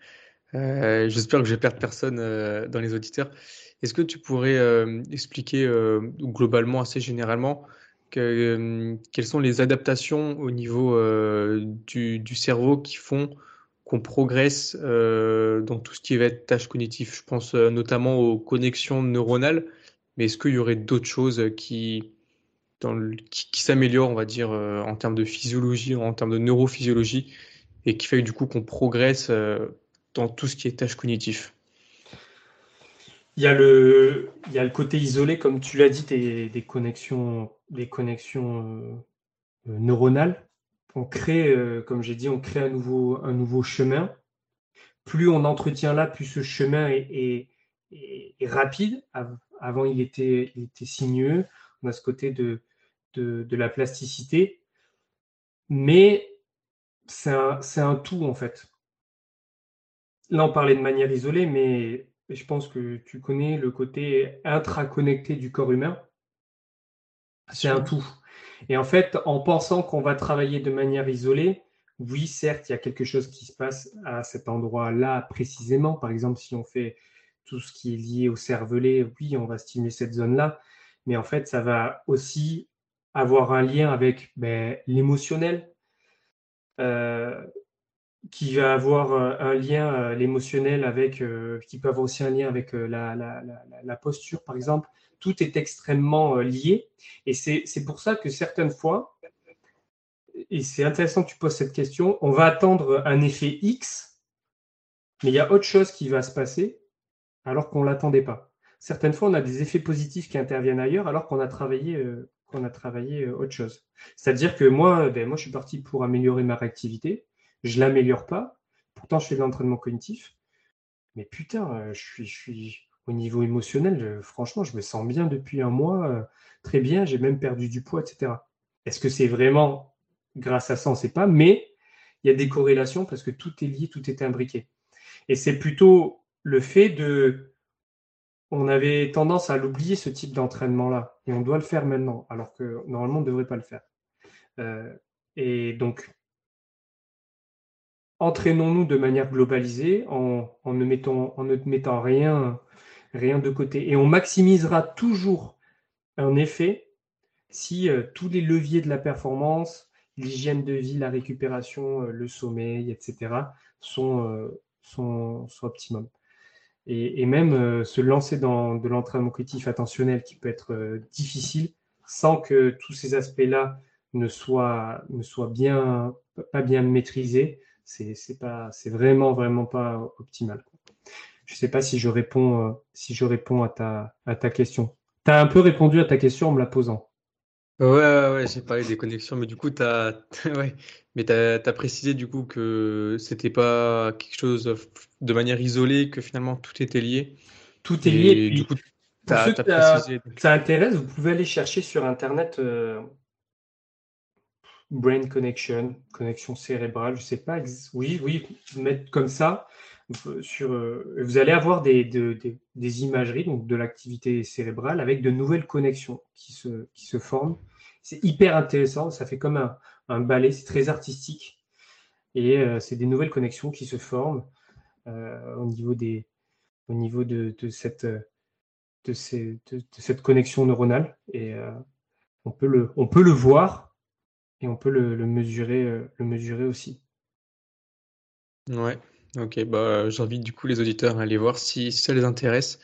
J'espère que je vais perdre personne dans les auditeurs. Est-ce que tu pourrais expliquer globalement, assez généralement, quelles sont les adaptations au niveau du, du cerveau qui font qu'on progresse dans tout ce qui va être tâches cognitives? Je pense notamment aux connexions neuronales. Mais est-ce qu'il y aurait d'autres choses qui, s'améliorent, on va dire, euh, en termes de physiologie, en termes de neurophysiologie, et qui fait du coup qu'on progresse euh, dans tout ce qui est tâches cognitives? Il y, a le, côté isolé, comme tu l'as dit, des, connexions, des connexions euh, neuronales. On crée, comme j'ai dit, on crée un nouveau, un nouveau chemin. Plus on entretient là, plus ce chemin est, rapide. Avant, il était, sinueux. On a ce côté de, de, la plasticité. Mais c'est un, un, tout en fait. Là, on parlait de manière isolée, mais je pense que tu connais le côté intraconnecté du corps humain. C'est un tout. Et en fait, en pensant qu'on va travailler de manière isolée, oui, certes, il y a quelque chose qui se passe à cet endroit-là précisément. Par exemple, si on fait tout ce qui est lié au cervelet, oui, on va stimuler cette zone-là. Mais en fait, ça va aussi avoir un lien avec ben, l'émotionnel, euh, qui va avoir euh, un lien, euh, l'émotionnel, avec, qui peut avoir aussi un lien avec la, la, posture, par exemple. Tout est extrêmement lié. Et c'est pour ça que certaines fois, et c'est intéressant que tu poses cette question, on va attendre un effet X, mais il y a autre chose qui va se passer alors qu'on ne l'attendait pas. Certaines fois, on a des effets positifs qui interviennent ailleurs alors qu'on a travaillé travaillé euh, autre chose. C'est-à-dire que moi, ben, moi, je suis parti pour améliorer ma réactivité. Je ne l'améliore pas. Pourtant, je fais de l'entraînement cognitif. Mais putain, euh, je je suis au niveau émotionnel, franchement, je me sens bien depuis un mois. Euh, très bien, j'ai même perdu du poids, etc. Est-ce que c'est vraiment grâce à ça? On ne sait pas. Mais il y a des corrélations parce que tout est lié, tout est imbriqué. Et c'est plutôt le fait de on avait tendance à l'oublier, ce type d'entraînement-là. Et on doit le faire maintenant, alors que normalement, on ne devrait pas le faire. Euh, et donc, entraînons-nous de manière globalisée en, ne, mettant, en ne mettant rien, rien de côté. Et on maximisera toujours un effet si euh, tous les leviers de la performance, l'hygiène de vie, la récupération, euh, le sommeil, etc., sont, sont, sont optimum et, même euh, se lancer dans de l'entraînement cognitif attentionnel qui peut être euh, difficile sans que tous ces aspects-là ne soient, ne soient bien, pas bien maîtrisés, c'est vraiment, vraiment pas optimal. Je ne sais pas si je réponds, euh, si je réponds à, ta, à ta question. Tu as un peu répondu à ta question en me la posant. Ouais, ouais, ouais, j'ai parlé des connexions, mais du coup, tu as, ouais, mais as précisé du coup que c'était pas quelque chose de manière isolée, que finalement tout était lié. Tout est lié. du coup, précisé. Ça intéresse, vous pouvez aller chercher sur Internet euh, Brain Connection, connexion cérébrale, je sais pas. Oui, oui, mettre comme ça. Sur, euh, vous allez avoir des, imageries donc de l'activité cérébrale avec de nouvelles connexions qui se, forment c'est hyper intéressant. Ça fait comme un, ballet. C'est très artistique. Et euh, c'est des nouvelles connexions qui se forment euh, au niveau, de, cette, connexion neuronale. Et euh, on, peut le, on peut le voir et on peut le, mesurer, le mesurer aussi. Ouais, ok. Bah, J'invite du coup les auditeurs à aller voir si, ça les intéresse.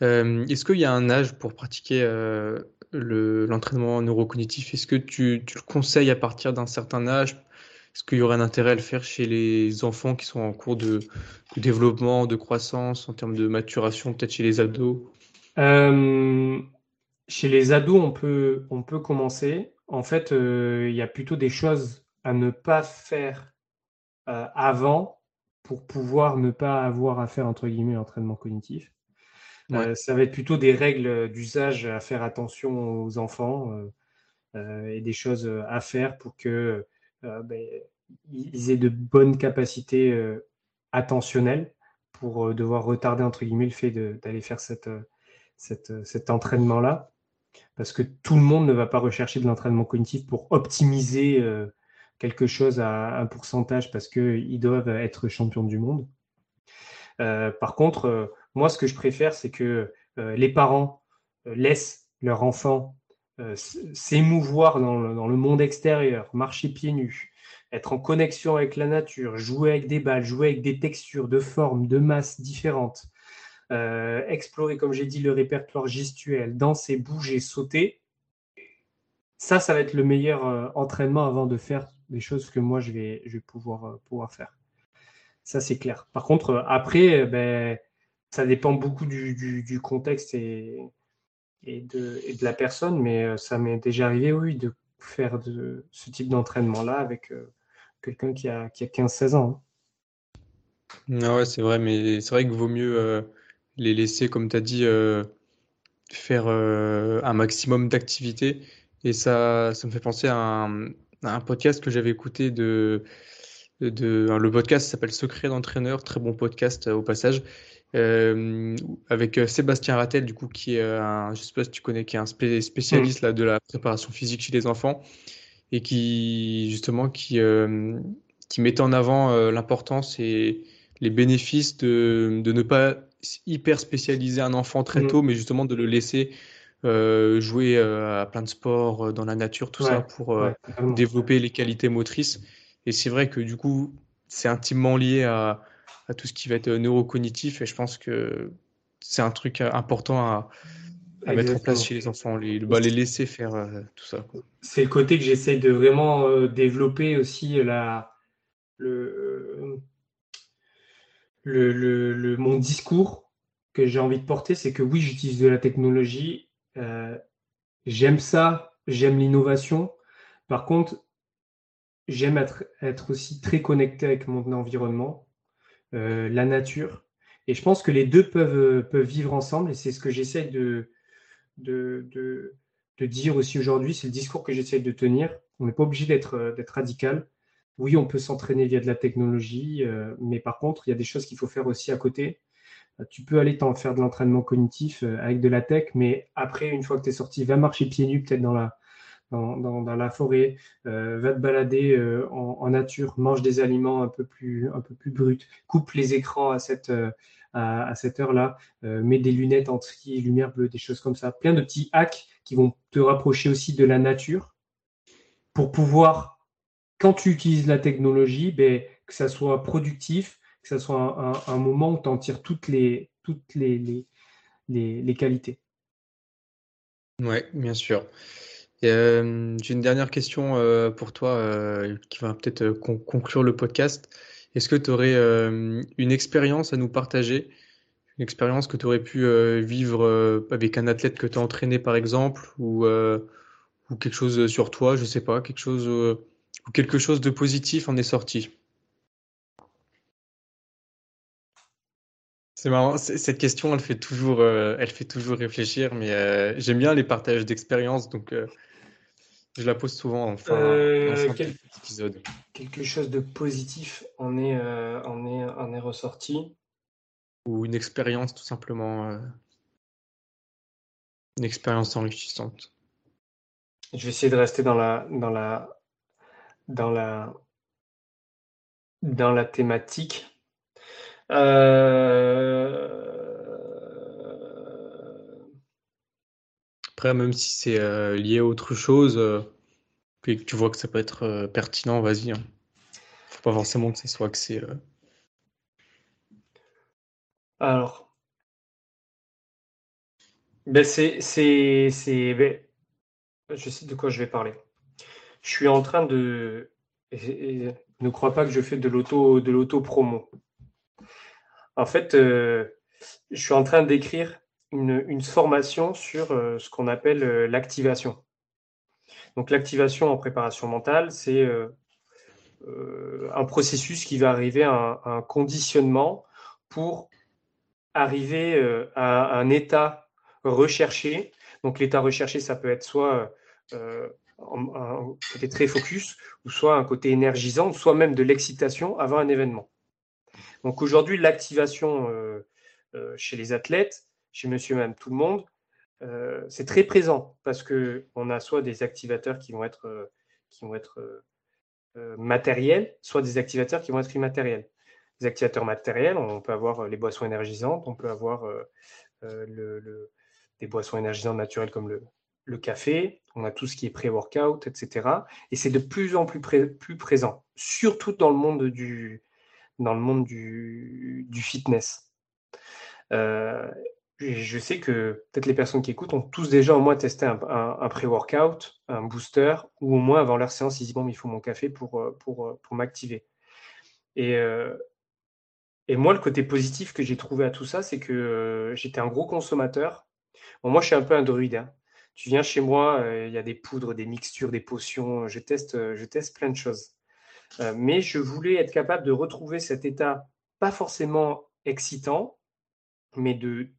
Est-ce qu'il y a un âge pour pratiquer l'entraînement neurocognitif, est-ce que tu, le conseilles à partir d'un certain âge? Est-ce qu'il y aurait un intérêt à le faire chez les enfants qui sont en cours de, développement, de croissance, en termes de maturation, peut-être chez les ados? Euh, Chez les ados, on peut, on peut commencer. En fait, euh, il y a plutôt des choses à ne pas faire euh, avant pour pouvoir ne pas avoir à faire, entre guillemets, l'entraînement cognitif. Euh, ça va être plutôt des règles d'usage à faire attention aux enfants euh, euh, et des choses à faire pour que ben, ils aient de bonnes capacités attentionnelles pour devoir retarder entre guillemets le fait d'aller faire cette, cet entraînement-là. Parce que tout le monde ne va pas rechercher de l'entraînement cognitif pour optimiser quelque chose à un pourcentage parce qu'ils doivent être champions du monde. par contre, moi, ce que je préfère, c'est que euh, les parents euh, laissent leur enfant euh, s'émouvoir dans le, monde extérieur, marcher pieds nus, être en connexion avec la nature, jouer avec des balles, jouer avec des textures, de formes, de masses différentes, explorer, comme j'ai dit, le répertoire gestuel, danser, bouger, sauter. Ça, ça va être le meilleur entraînement avant de faire des choses que moi, je vais, vais pouvoir, faire. Ça, c'est clair. Par contre, après, ben, ça dépend beaucoup du, contexte et, de, la personne, mais euh, ça m'est déjà arrivé, oui, de faire ce type d'entraînement-là avec euh, quelqu'un qui a, qui a 15-16 ans. Hein. Ah ouais, c'est vrai, mais c'est vrai qu'il vaut mieux euh, les laisser, comme tu as dit, faire un maximum d'activités. Et ça, ça me fait penser à un, un podcast que j'avais écouté de de, le podcast s'appelle Secret d'entraîneur, très bon podcast au passage, avec Sébastien Rattel, du coup, qui est un, je sais pas si tu connais, qui est un spécialiste là, de la préparation physique chez les enfants et qui, justement, qui, qui mettait en avant l'importance et les bénéfices de, de, ne pas hyper spécialiser un enfant très tôt, mais justement de le laisser euh, jouer euh, à plein de sports, euh, dans la nature, tout ça, pour développer les qualités motrices. Et c'est vrai que du coup, c'est intimement lié à, à, tout ce qui va être neurocognitif. Et je pense que c'est un truc important à, à mettre en place chez les enfants, les, bah, les laisser faire tout ça. C'est le côté que j'essaye de vraiment développer aussi la, le, le, le, le, mon discours que j'ai envie de porter, c'est que oui, j'utilise de la technologie euh, j'aime ça, j'aime l'innovation. Par contre, j'aime être, aussi très connecté avec mon environnement, euh, la nature. Et je pense que les deux peuvent, vivre ensemble. Et c'est ce que j'essaie de, dire aussi aujourd'hui. C'est le discours que j'essaie de tenir. On n'est pas obligé d'être radical. Oui, on peut s'entraîner via de la technologie, euh, mais par contre, il y a des choses qu'il faut faire aussi à côté. Euh, tu peux aller t'en faire de l'entraînement cognitif euh, avec de la tech, mais après, une fois que tu es sorti, va marcher pieds nus peut-être dans la, forêt, euh, va te balader en, nature, mange des aliments un peu plus, un peu plus bruts, coupe les écrans à cette, heure-là, mets des lunettes anti lumière bleue, des choses comme ça. Plein de petits hacks qui vont te rapprocher aussi de la nature pour pouvoir, quand tu utilises la technologie, ben, que ça soit productif, que ce soit un, moment où tu en tires toutes les, qualités. Oui, bien sûr. Euh, j'ai une dernière question euh, pour toi euh, qui va peut-être conclure le podcast. Est-ce que tu aurais une expérience à nous partager? Une expérience que tu aurais pu vivre avec un athlète que tu as entraîné par exemple ou, quelque chose sur toi, je sais pas, quelque chose, ou quelque chose de positif en est sorti? C'est marrant, cette question, elle fait toujours, euh, elle fait toujours réfléchir, mais euh, j'aime bien les partages d'expériences, donc euh, je la pose souvent en fin, d'épisode. Quelque chose de positif en est, en est, en est ressorti? Ou une expérience, tout simplement. une expérience enrichissante. Je vais essayer de rester dans la, dans la, dans la, dans la thématique. Euh, Après, même si c'est euh, lié à autre chose, euh, puis que tu vois que ça peut être pertinent, vas-y. Hein. Faut pas forcément que ce soit axé. Alors, ben c'est, ben, je sais de quoi je vais parler. Je suis en train de, ne crois pas que je fais de l'auto promo. En fait, euh, je suis en train d'écrire une, formation sur euh, ce qu'on appelle euh, l'activation. Donc l'activation en préparation mentale, c'est un processus qui va arriver à un, conditionnement pour arriver à un état recherché. Donc l'état recherché, ça peut être soit un côté très focus, ou soit un côté énergisant, soit même de l'excitation avant un événement. Donc aujourd'hui, l'activation euh, euh, chez les athlètes, chez monsieur madame tout le monde, euh, c'est très présent parce qu'on a soit des activateurs qui vont être, qui vont être matériels, soit des activateurs qui vont être immatériels. Les activateurs matériels, on peut avoir les boissons énergisantes, on peut avoir des boissons énergisantes naturelles comme le, le café, on a tout ce qui est pré-workout, etc. Et c'est de plus en plus, plus présent, surtout dans le monde du, dans le monde du, fitness. Euh, je sais que peut-être les personnes qui écoutent ont tous déjà au moins testé un, un, pré-workout, un booster, ou au moins avant leur séance, ils disent bon, il faut mon café pour, euh, pour, euh, pour m'activer. Et, et moi, le côté positif que j'ai trouvé à tout ça, c'est que j'étais un gros consommateur. Moi, je suis un peu un druide. Hein. Tu viens chez moi, il y a des poudres, des mixtures, des potions. Je teste, je teste plein de choses. Euh, mais je voulais être capable de retrouver cet état, pas forcément excitant, mais de,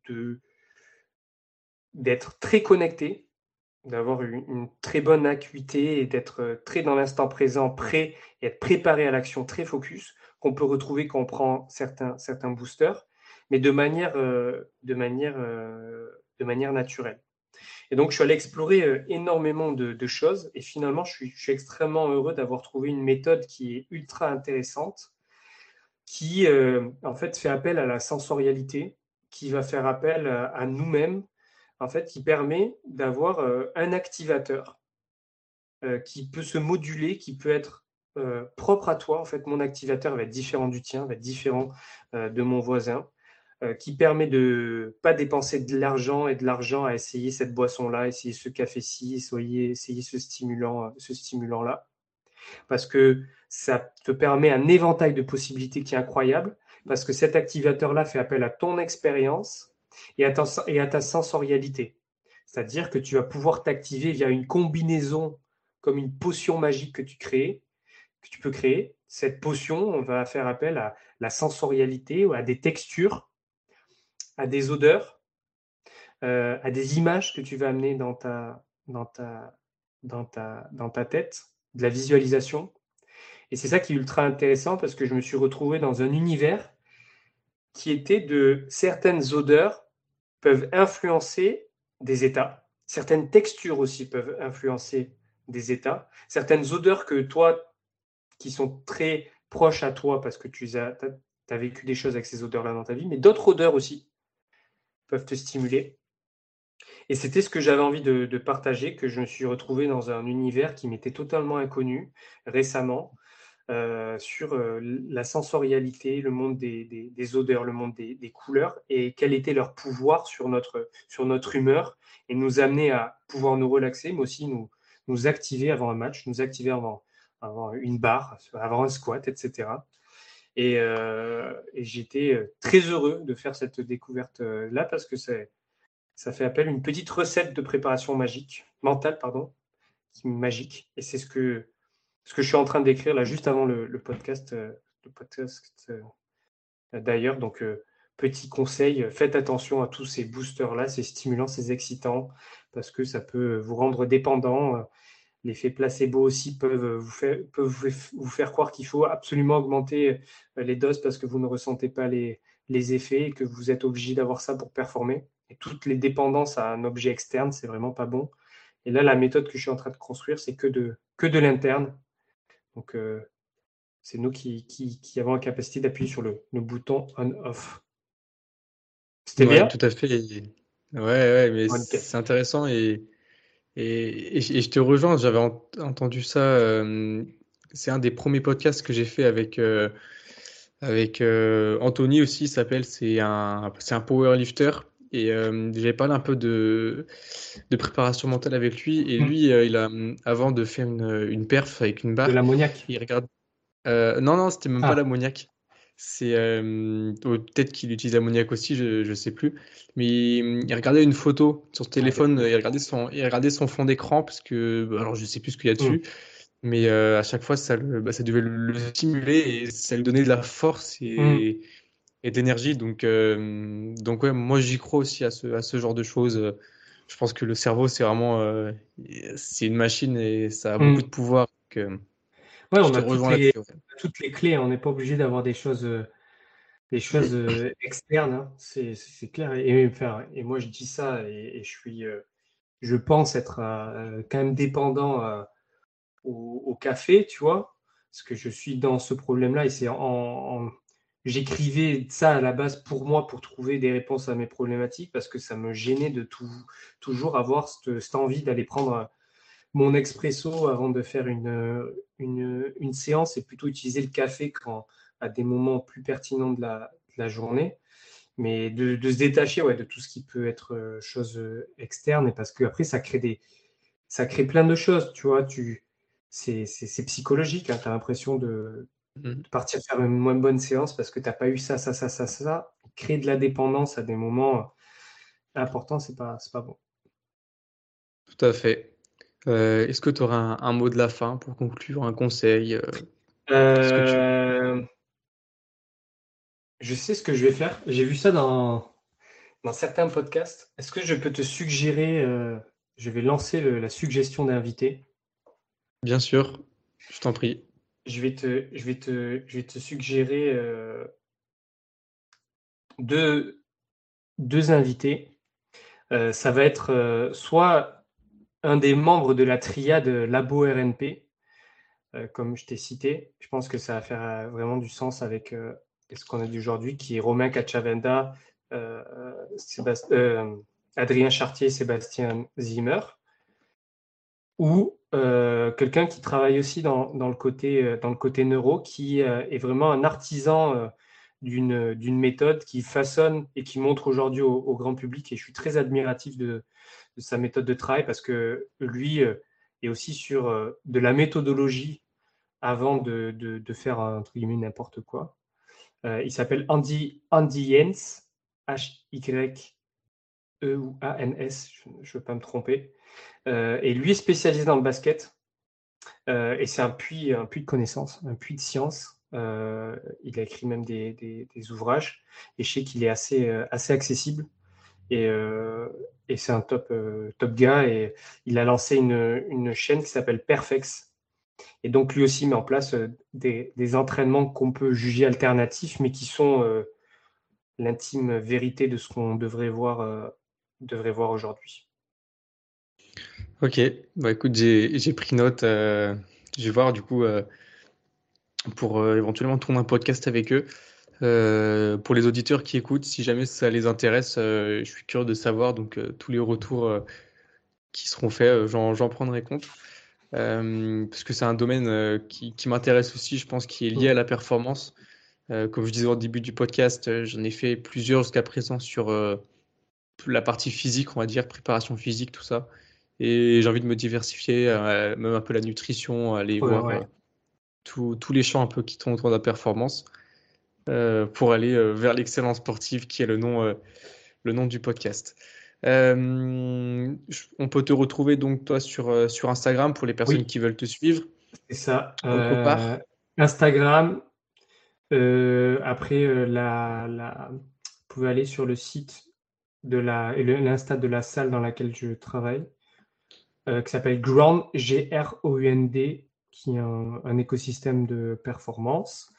d'être très connecté d'avoir une, très bonne acuité et d'être très dans l'instant présent, prêt et être préparé à l'action, très focus, qu'on peut retrouver quand on prend certains, boosters, mais de manière, de manière, de manière naturelle. Et donc, je suis allé explorer énormément de, choses et finalement, je suis, extrêmement heureux d'avoir trouvé une méthode qui est ultra intéressante, qui en fait fait appel à la sensorialité, qui va faire appel à, nous-mêmes, en fait, qui permet d'avoir un activateur qui peut se moduler, qui peut être propre à toi. En fait, mon activateur va être différent du tien, va être différent de mon voisin. Euh, qui permet de pas dépenser de l'argent et de l'argent à essayer cette boisson-là, essayer ce café-ci, essayer, essayer ce stimulant, euh, ce stimulant-là. Parce que ça te permet un éventail de possibilités qui est incroyable, parce que cet activateur-là fait appel à ton expérience et à ta, et à ta sensorialité. C'est-à-dire que tu vas pouvoir t'activer via une combinaison comme une potion magique que tu crées, que tu peux créer. Cette potion va faire appel à la sensorialité ou à des textures à des odeurs, euh, à des images que tu vas amener dans ta, dans ta, dans ta, dans ta tête, de la visualisation. Et c'est ça qui est ultra intéressant parce que je me suis retrouvé dans un univers qui était de certaines odeurs peuvent influencer des états, certaines textures aussi peuvent influencer des états, certaines odeurs que toi, qui sont très proches à toi parce que tu as, as vécu des choses avec ces odeurs-là dans ta vie, mais d'autres odeurs aussi peuvent te stimuler. Et c'était ce que j'avais envie de, partager, que je me suis retrouvé dans un univers qui m'était totalement inconnu récemment, euh, sur euh, la sensorialité, le monde des, odeurs, le monde des, couleurs, et quel était leur pouvoir sur notre, sur notre humeur, et nous amener à pouvoir nous relaxer, mais aussi nous, nous activer avant un match, nous activer avant, avant une barre, avant un squat, etc. Euh, et, j'étais euh, très heureux de faire cette découverte-là parce que ça fait appel à une petite recette de préparation magique, mentale, pardon, magique. Et c'est ce que, ce que je suis en train d'écrire là juste avant le, podcast. Euh, le podcast D'ailleurs, donc petit conseil, faites attention à tous ces boosters-là, ces stimulants, ces excitants, parce que ça peut vous rendre dépendant L'effet placebo aussi peuvent vous faire, vous faire croire qu'il faut absolument augmenter euh, les doses parce que vous ne ressentez pas les, les effets et que vous êtes obligé d'avoir ça pour performer. Et toutes les dépendances à un objet externe, c'est vraiment pas bon. Et là, la méthode que je suis en train de construire, c'est que de, que de l'interne. Donc, euh, c'est nous qui, qui, avons la capacité d'appuyer sur le, le bouton on-off. C'était bien? Tout à fait. Ouais, ouais, mais c'est intéressant et et, je te rejoins, j'avais entendu ça. Euh, c'est un des premiers podcasts que j'ai fait avec, euh, avec euh, Anthony aussi, il s'appelle. C'est un, c'est un powerlifter. Et j'avais parlé un peu de, de préparation mentale avec lui. Et mmh. lui, il a, avant de faire une, une perf avec une barre. De l'ammoniac Il regarde. non, non, c'était même pas ah. C'est euh, peut-être qu'il utilise l'ammoniac aussi, je ne sais plus. Mais il, regardait une photo sur ce téléphone, il regardait son, il regardait son fond d'écran parce que, bah, alors je sais plus ce qu'il y a dessus, mm. mais euh, à chaque fois ça, bah, ça devait le, stimuler et ça lui donnait de la force et, mm. et d'énergie. Donc, euh, donc ouais, moi j'y crois aussi à ce, à ce genre de choses. Je pense que le cerveau c'est vraiment, c'est une machine et ça a mm. beaucoup de pouvoir. Ouais, on a toutes les, clés. On n'est pas obligé d'avoir des choses, euh, des choses euh, externes. Hein. C'est, clair. Et, et, moi, je dis ça et, je suis, euh, je pense être quand même dépendant au, café, tu vois, parce que je suis dans ce problème-là et c'est en, j'écrivais ça à la base pour moi pour trouver des réponses à mes problématiques parce que ça me gênait de tout, toujours avoir cette, cette envie d'aller prendre mon expresso avant de faire une, une, séance et plutôt utiliser le café quand, à des moments plus pertinents de la, journée. Mais de, se détacher ouais, de tout ce qui peut être euh, chose euh, externe, et parce qu'après, ça crée des, ça crée plein de choses, tu vois. Tu, c'est, psychologique, hein, tu as l'impression de, mmh. de, partir faire une moins bonne séance parce que tu n'as pas eu ça, ça, ça, ça, ça. Créer de la dépendance à des moments euh, importants, c'est pas, c'est pas bon. Tout à fait. Euh, est-ce que tu auras un, mot de la fin pour conclure, un conseil euh, euh, Je sais ce que je vais faire. J'ai vu ça dans, dans certains podcasts. Est-ce que je peux te suggérer je vais lancer la suggestion d'invité? Bien sûr, je t'en prie. Je vais te, je vais te, je vais te suggérer deux, deux invités. Ça va être soit un des membres de la triade Labo RNP, comme je t'ai cité. Je pense que ça va faire vraiment du sens avec ce qu'on a dit aujourd'hui, qui est Romain Cachavenda, Adrien Chartier, Sébastien Zimmer, ou quelqu'un qui travaille aussi dans le côté neuro, qui est vraiment un artisan d'une méthode qui façonne et qui montre aujourd'hui au, grand public. Et je suis très admiratif de, sa méthode de travail parce que lui euh, est aussi sur euh, de la méthodologie avant de, de, faire entre guillemets n'importe quoi. Euh, il s'appelle Andy, Andy Jens, H-Y-E ou A-N-S, je ne veux pas me tromper. et lui est spécialisé dans le basket. et c'est un puits, un puits de connaissances, un puits de science. Euh, il a écrit même des, ouvrages et je sais qu'il est assez, euh, assez accessible. Et, euh, et c'est un top, top gars. Et il a lancé une, une chaîne qui s'appelle Perfex. Et donc lui aussi met en place des, des entraînements qu'on peut juger alternatifs, mais qui sont l'intime vérité de ce qu'on devrait voir, devrait voir aujourd'hui. Ok, bah écoute, j'ai pris note. je vais voir du coup pour euh, éventuellement tourner un podcast avec eux. Euh, pour les auditeurs qui écoutent, si jamais ça les intéresse, euh, je suis curieux de savoir. Donc, tous les retours qui seront faits, j'en prendrai compte. parce que c'est un domaine qui, m'intéresse aussi, je pense, qui est lié à la performance. comme je disais au début du podcast, j'en ai fait plusieurs jusqu'à présent sur la partie physique, on va dire, préparation physique, tout ça. Et j'ai envie de me diversifier, même un peu la nutrition, aller voir tous les champs un peu qui tournent autour de la performance euh, pour aller euh, vers l'excellence sportive qui est le nom, euh, le nom du podcast. on peut te retrouver donc toi sur, sur Instagram pour les personnes qui veulent te suivre. C'est ça. Instagram. après, la, la, vous pouvez aller sur le site de la l'insta de la salle dans laquelle je travaille, qui s'appelle Ground G R O U N D qui est un, écosystème de performance.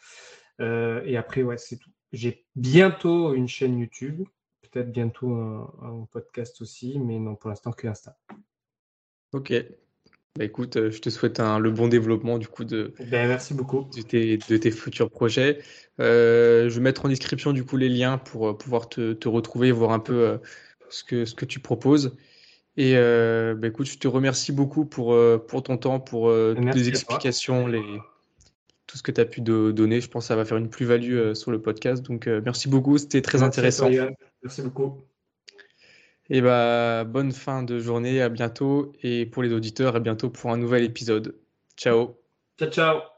Euh, et après, ouais, c'est tout. J'ai bientôt une chaîne YouTube, peut-être bientôt un, podcast aussi, mais non, pour l'instant que Insta. Ok. Bah écoute, euh, je te souhaite un, le bon développement du coup de, ben, merci beaucoup. de, tes, de tes futurs projets. Euh, je vais mettre en description du coup les liens pour pouvoir te, te retrouver, voir un peu ce, que, ce que tu proposes. Et euh, bah, écoute, je te remercie beaucoup pour, euh, pour ton temps, pour euh, toutes les explications, les, tout ce que tu as pu donner. Je pense que ça va faire une plus-value sur le podcast. Donc, merci beaucoup, c'était très intéressant. merci beaucoup. Et bah, bonne fin de journée, à bientôt. Et pour les auditeurs, à bientôt pour un nouvel épisode. Ciao. Ciao, ciao.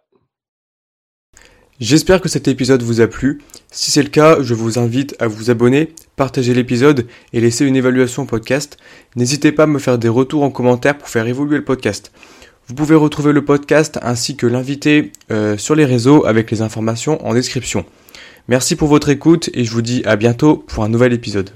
J'espère que cet épisode vous a plu. Si c'est le cas, je vous invite à vous abonner, partager l'épisode et laisser une évaluation au podcast. N'hésitez pas à me faire des retours en commentaire pour faire évoluer le podcast. Vous pouvez retrouver le podcast ainsi que l'invité euh, sur les réseaux avec les informations en description. Merci pour votre écoute et je vous dis à bientôt pour un nouvel épisode.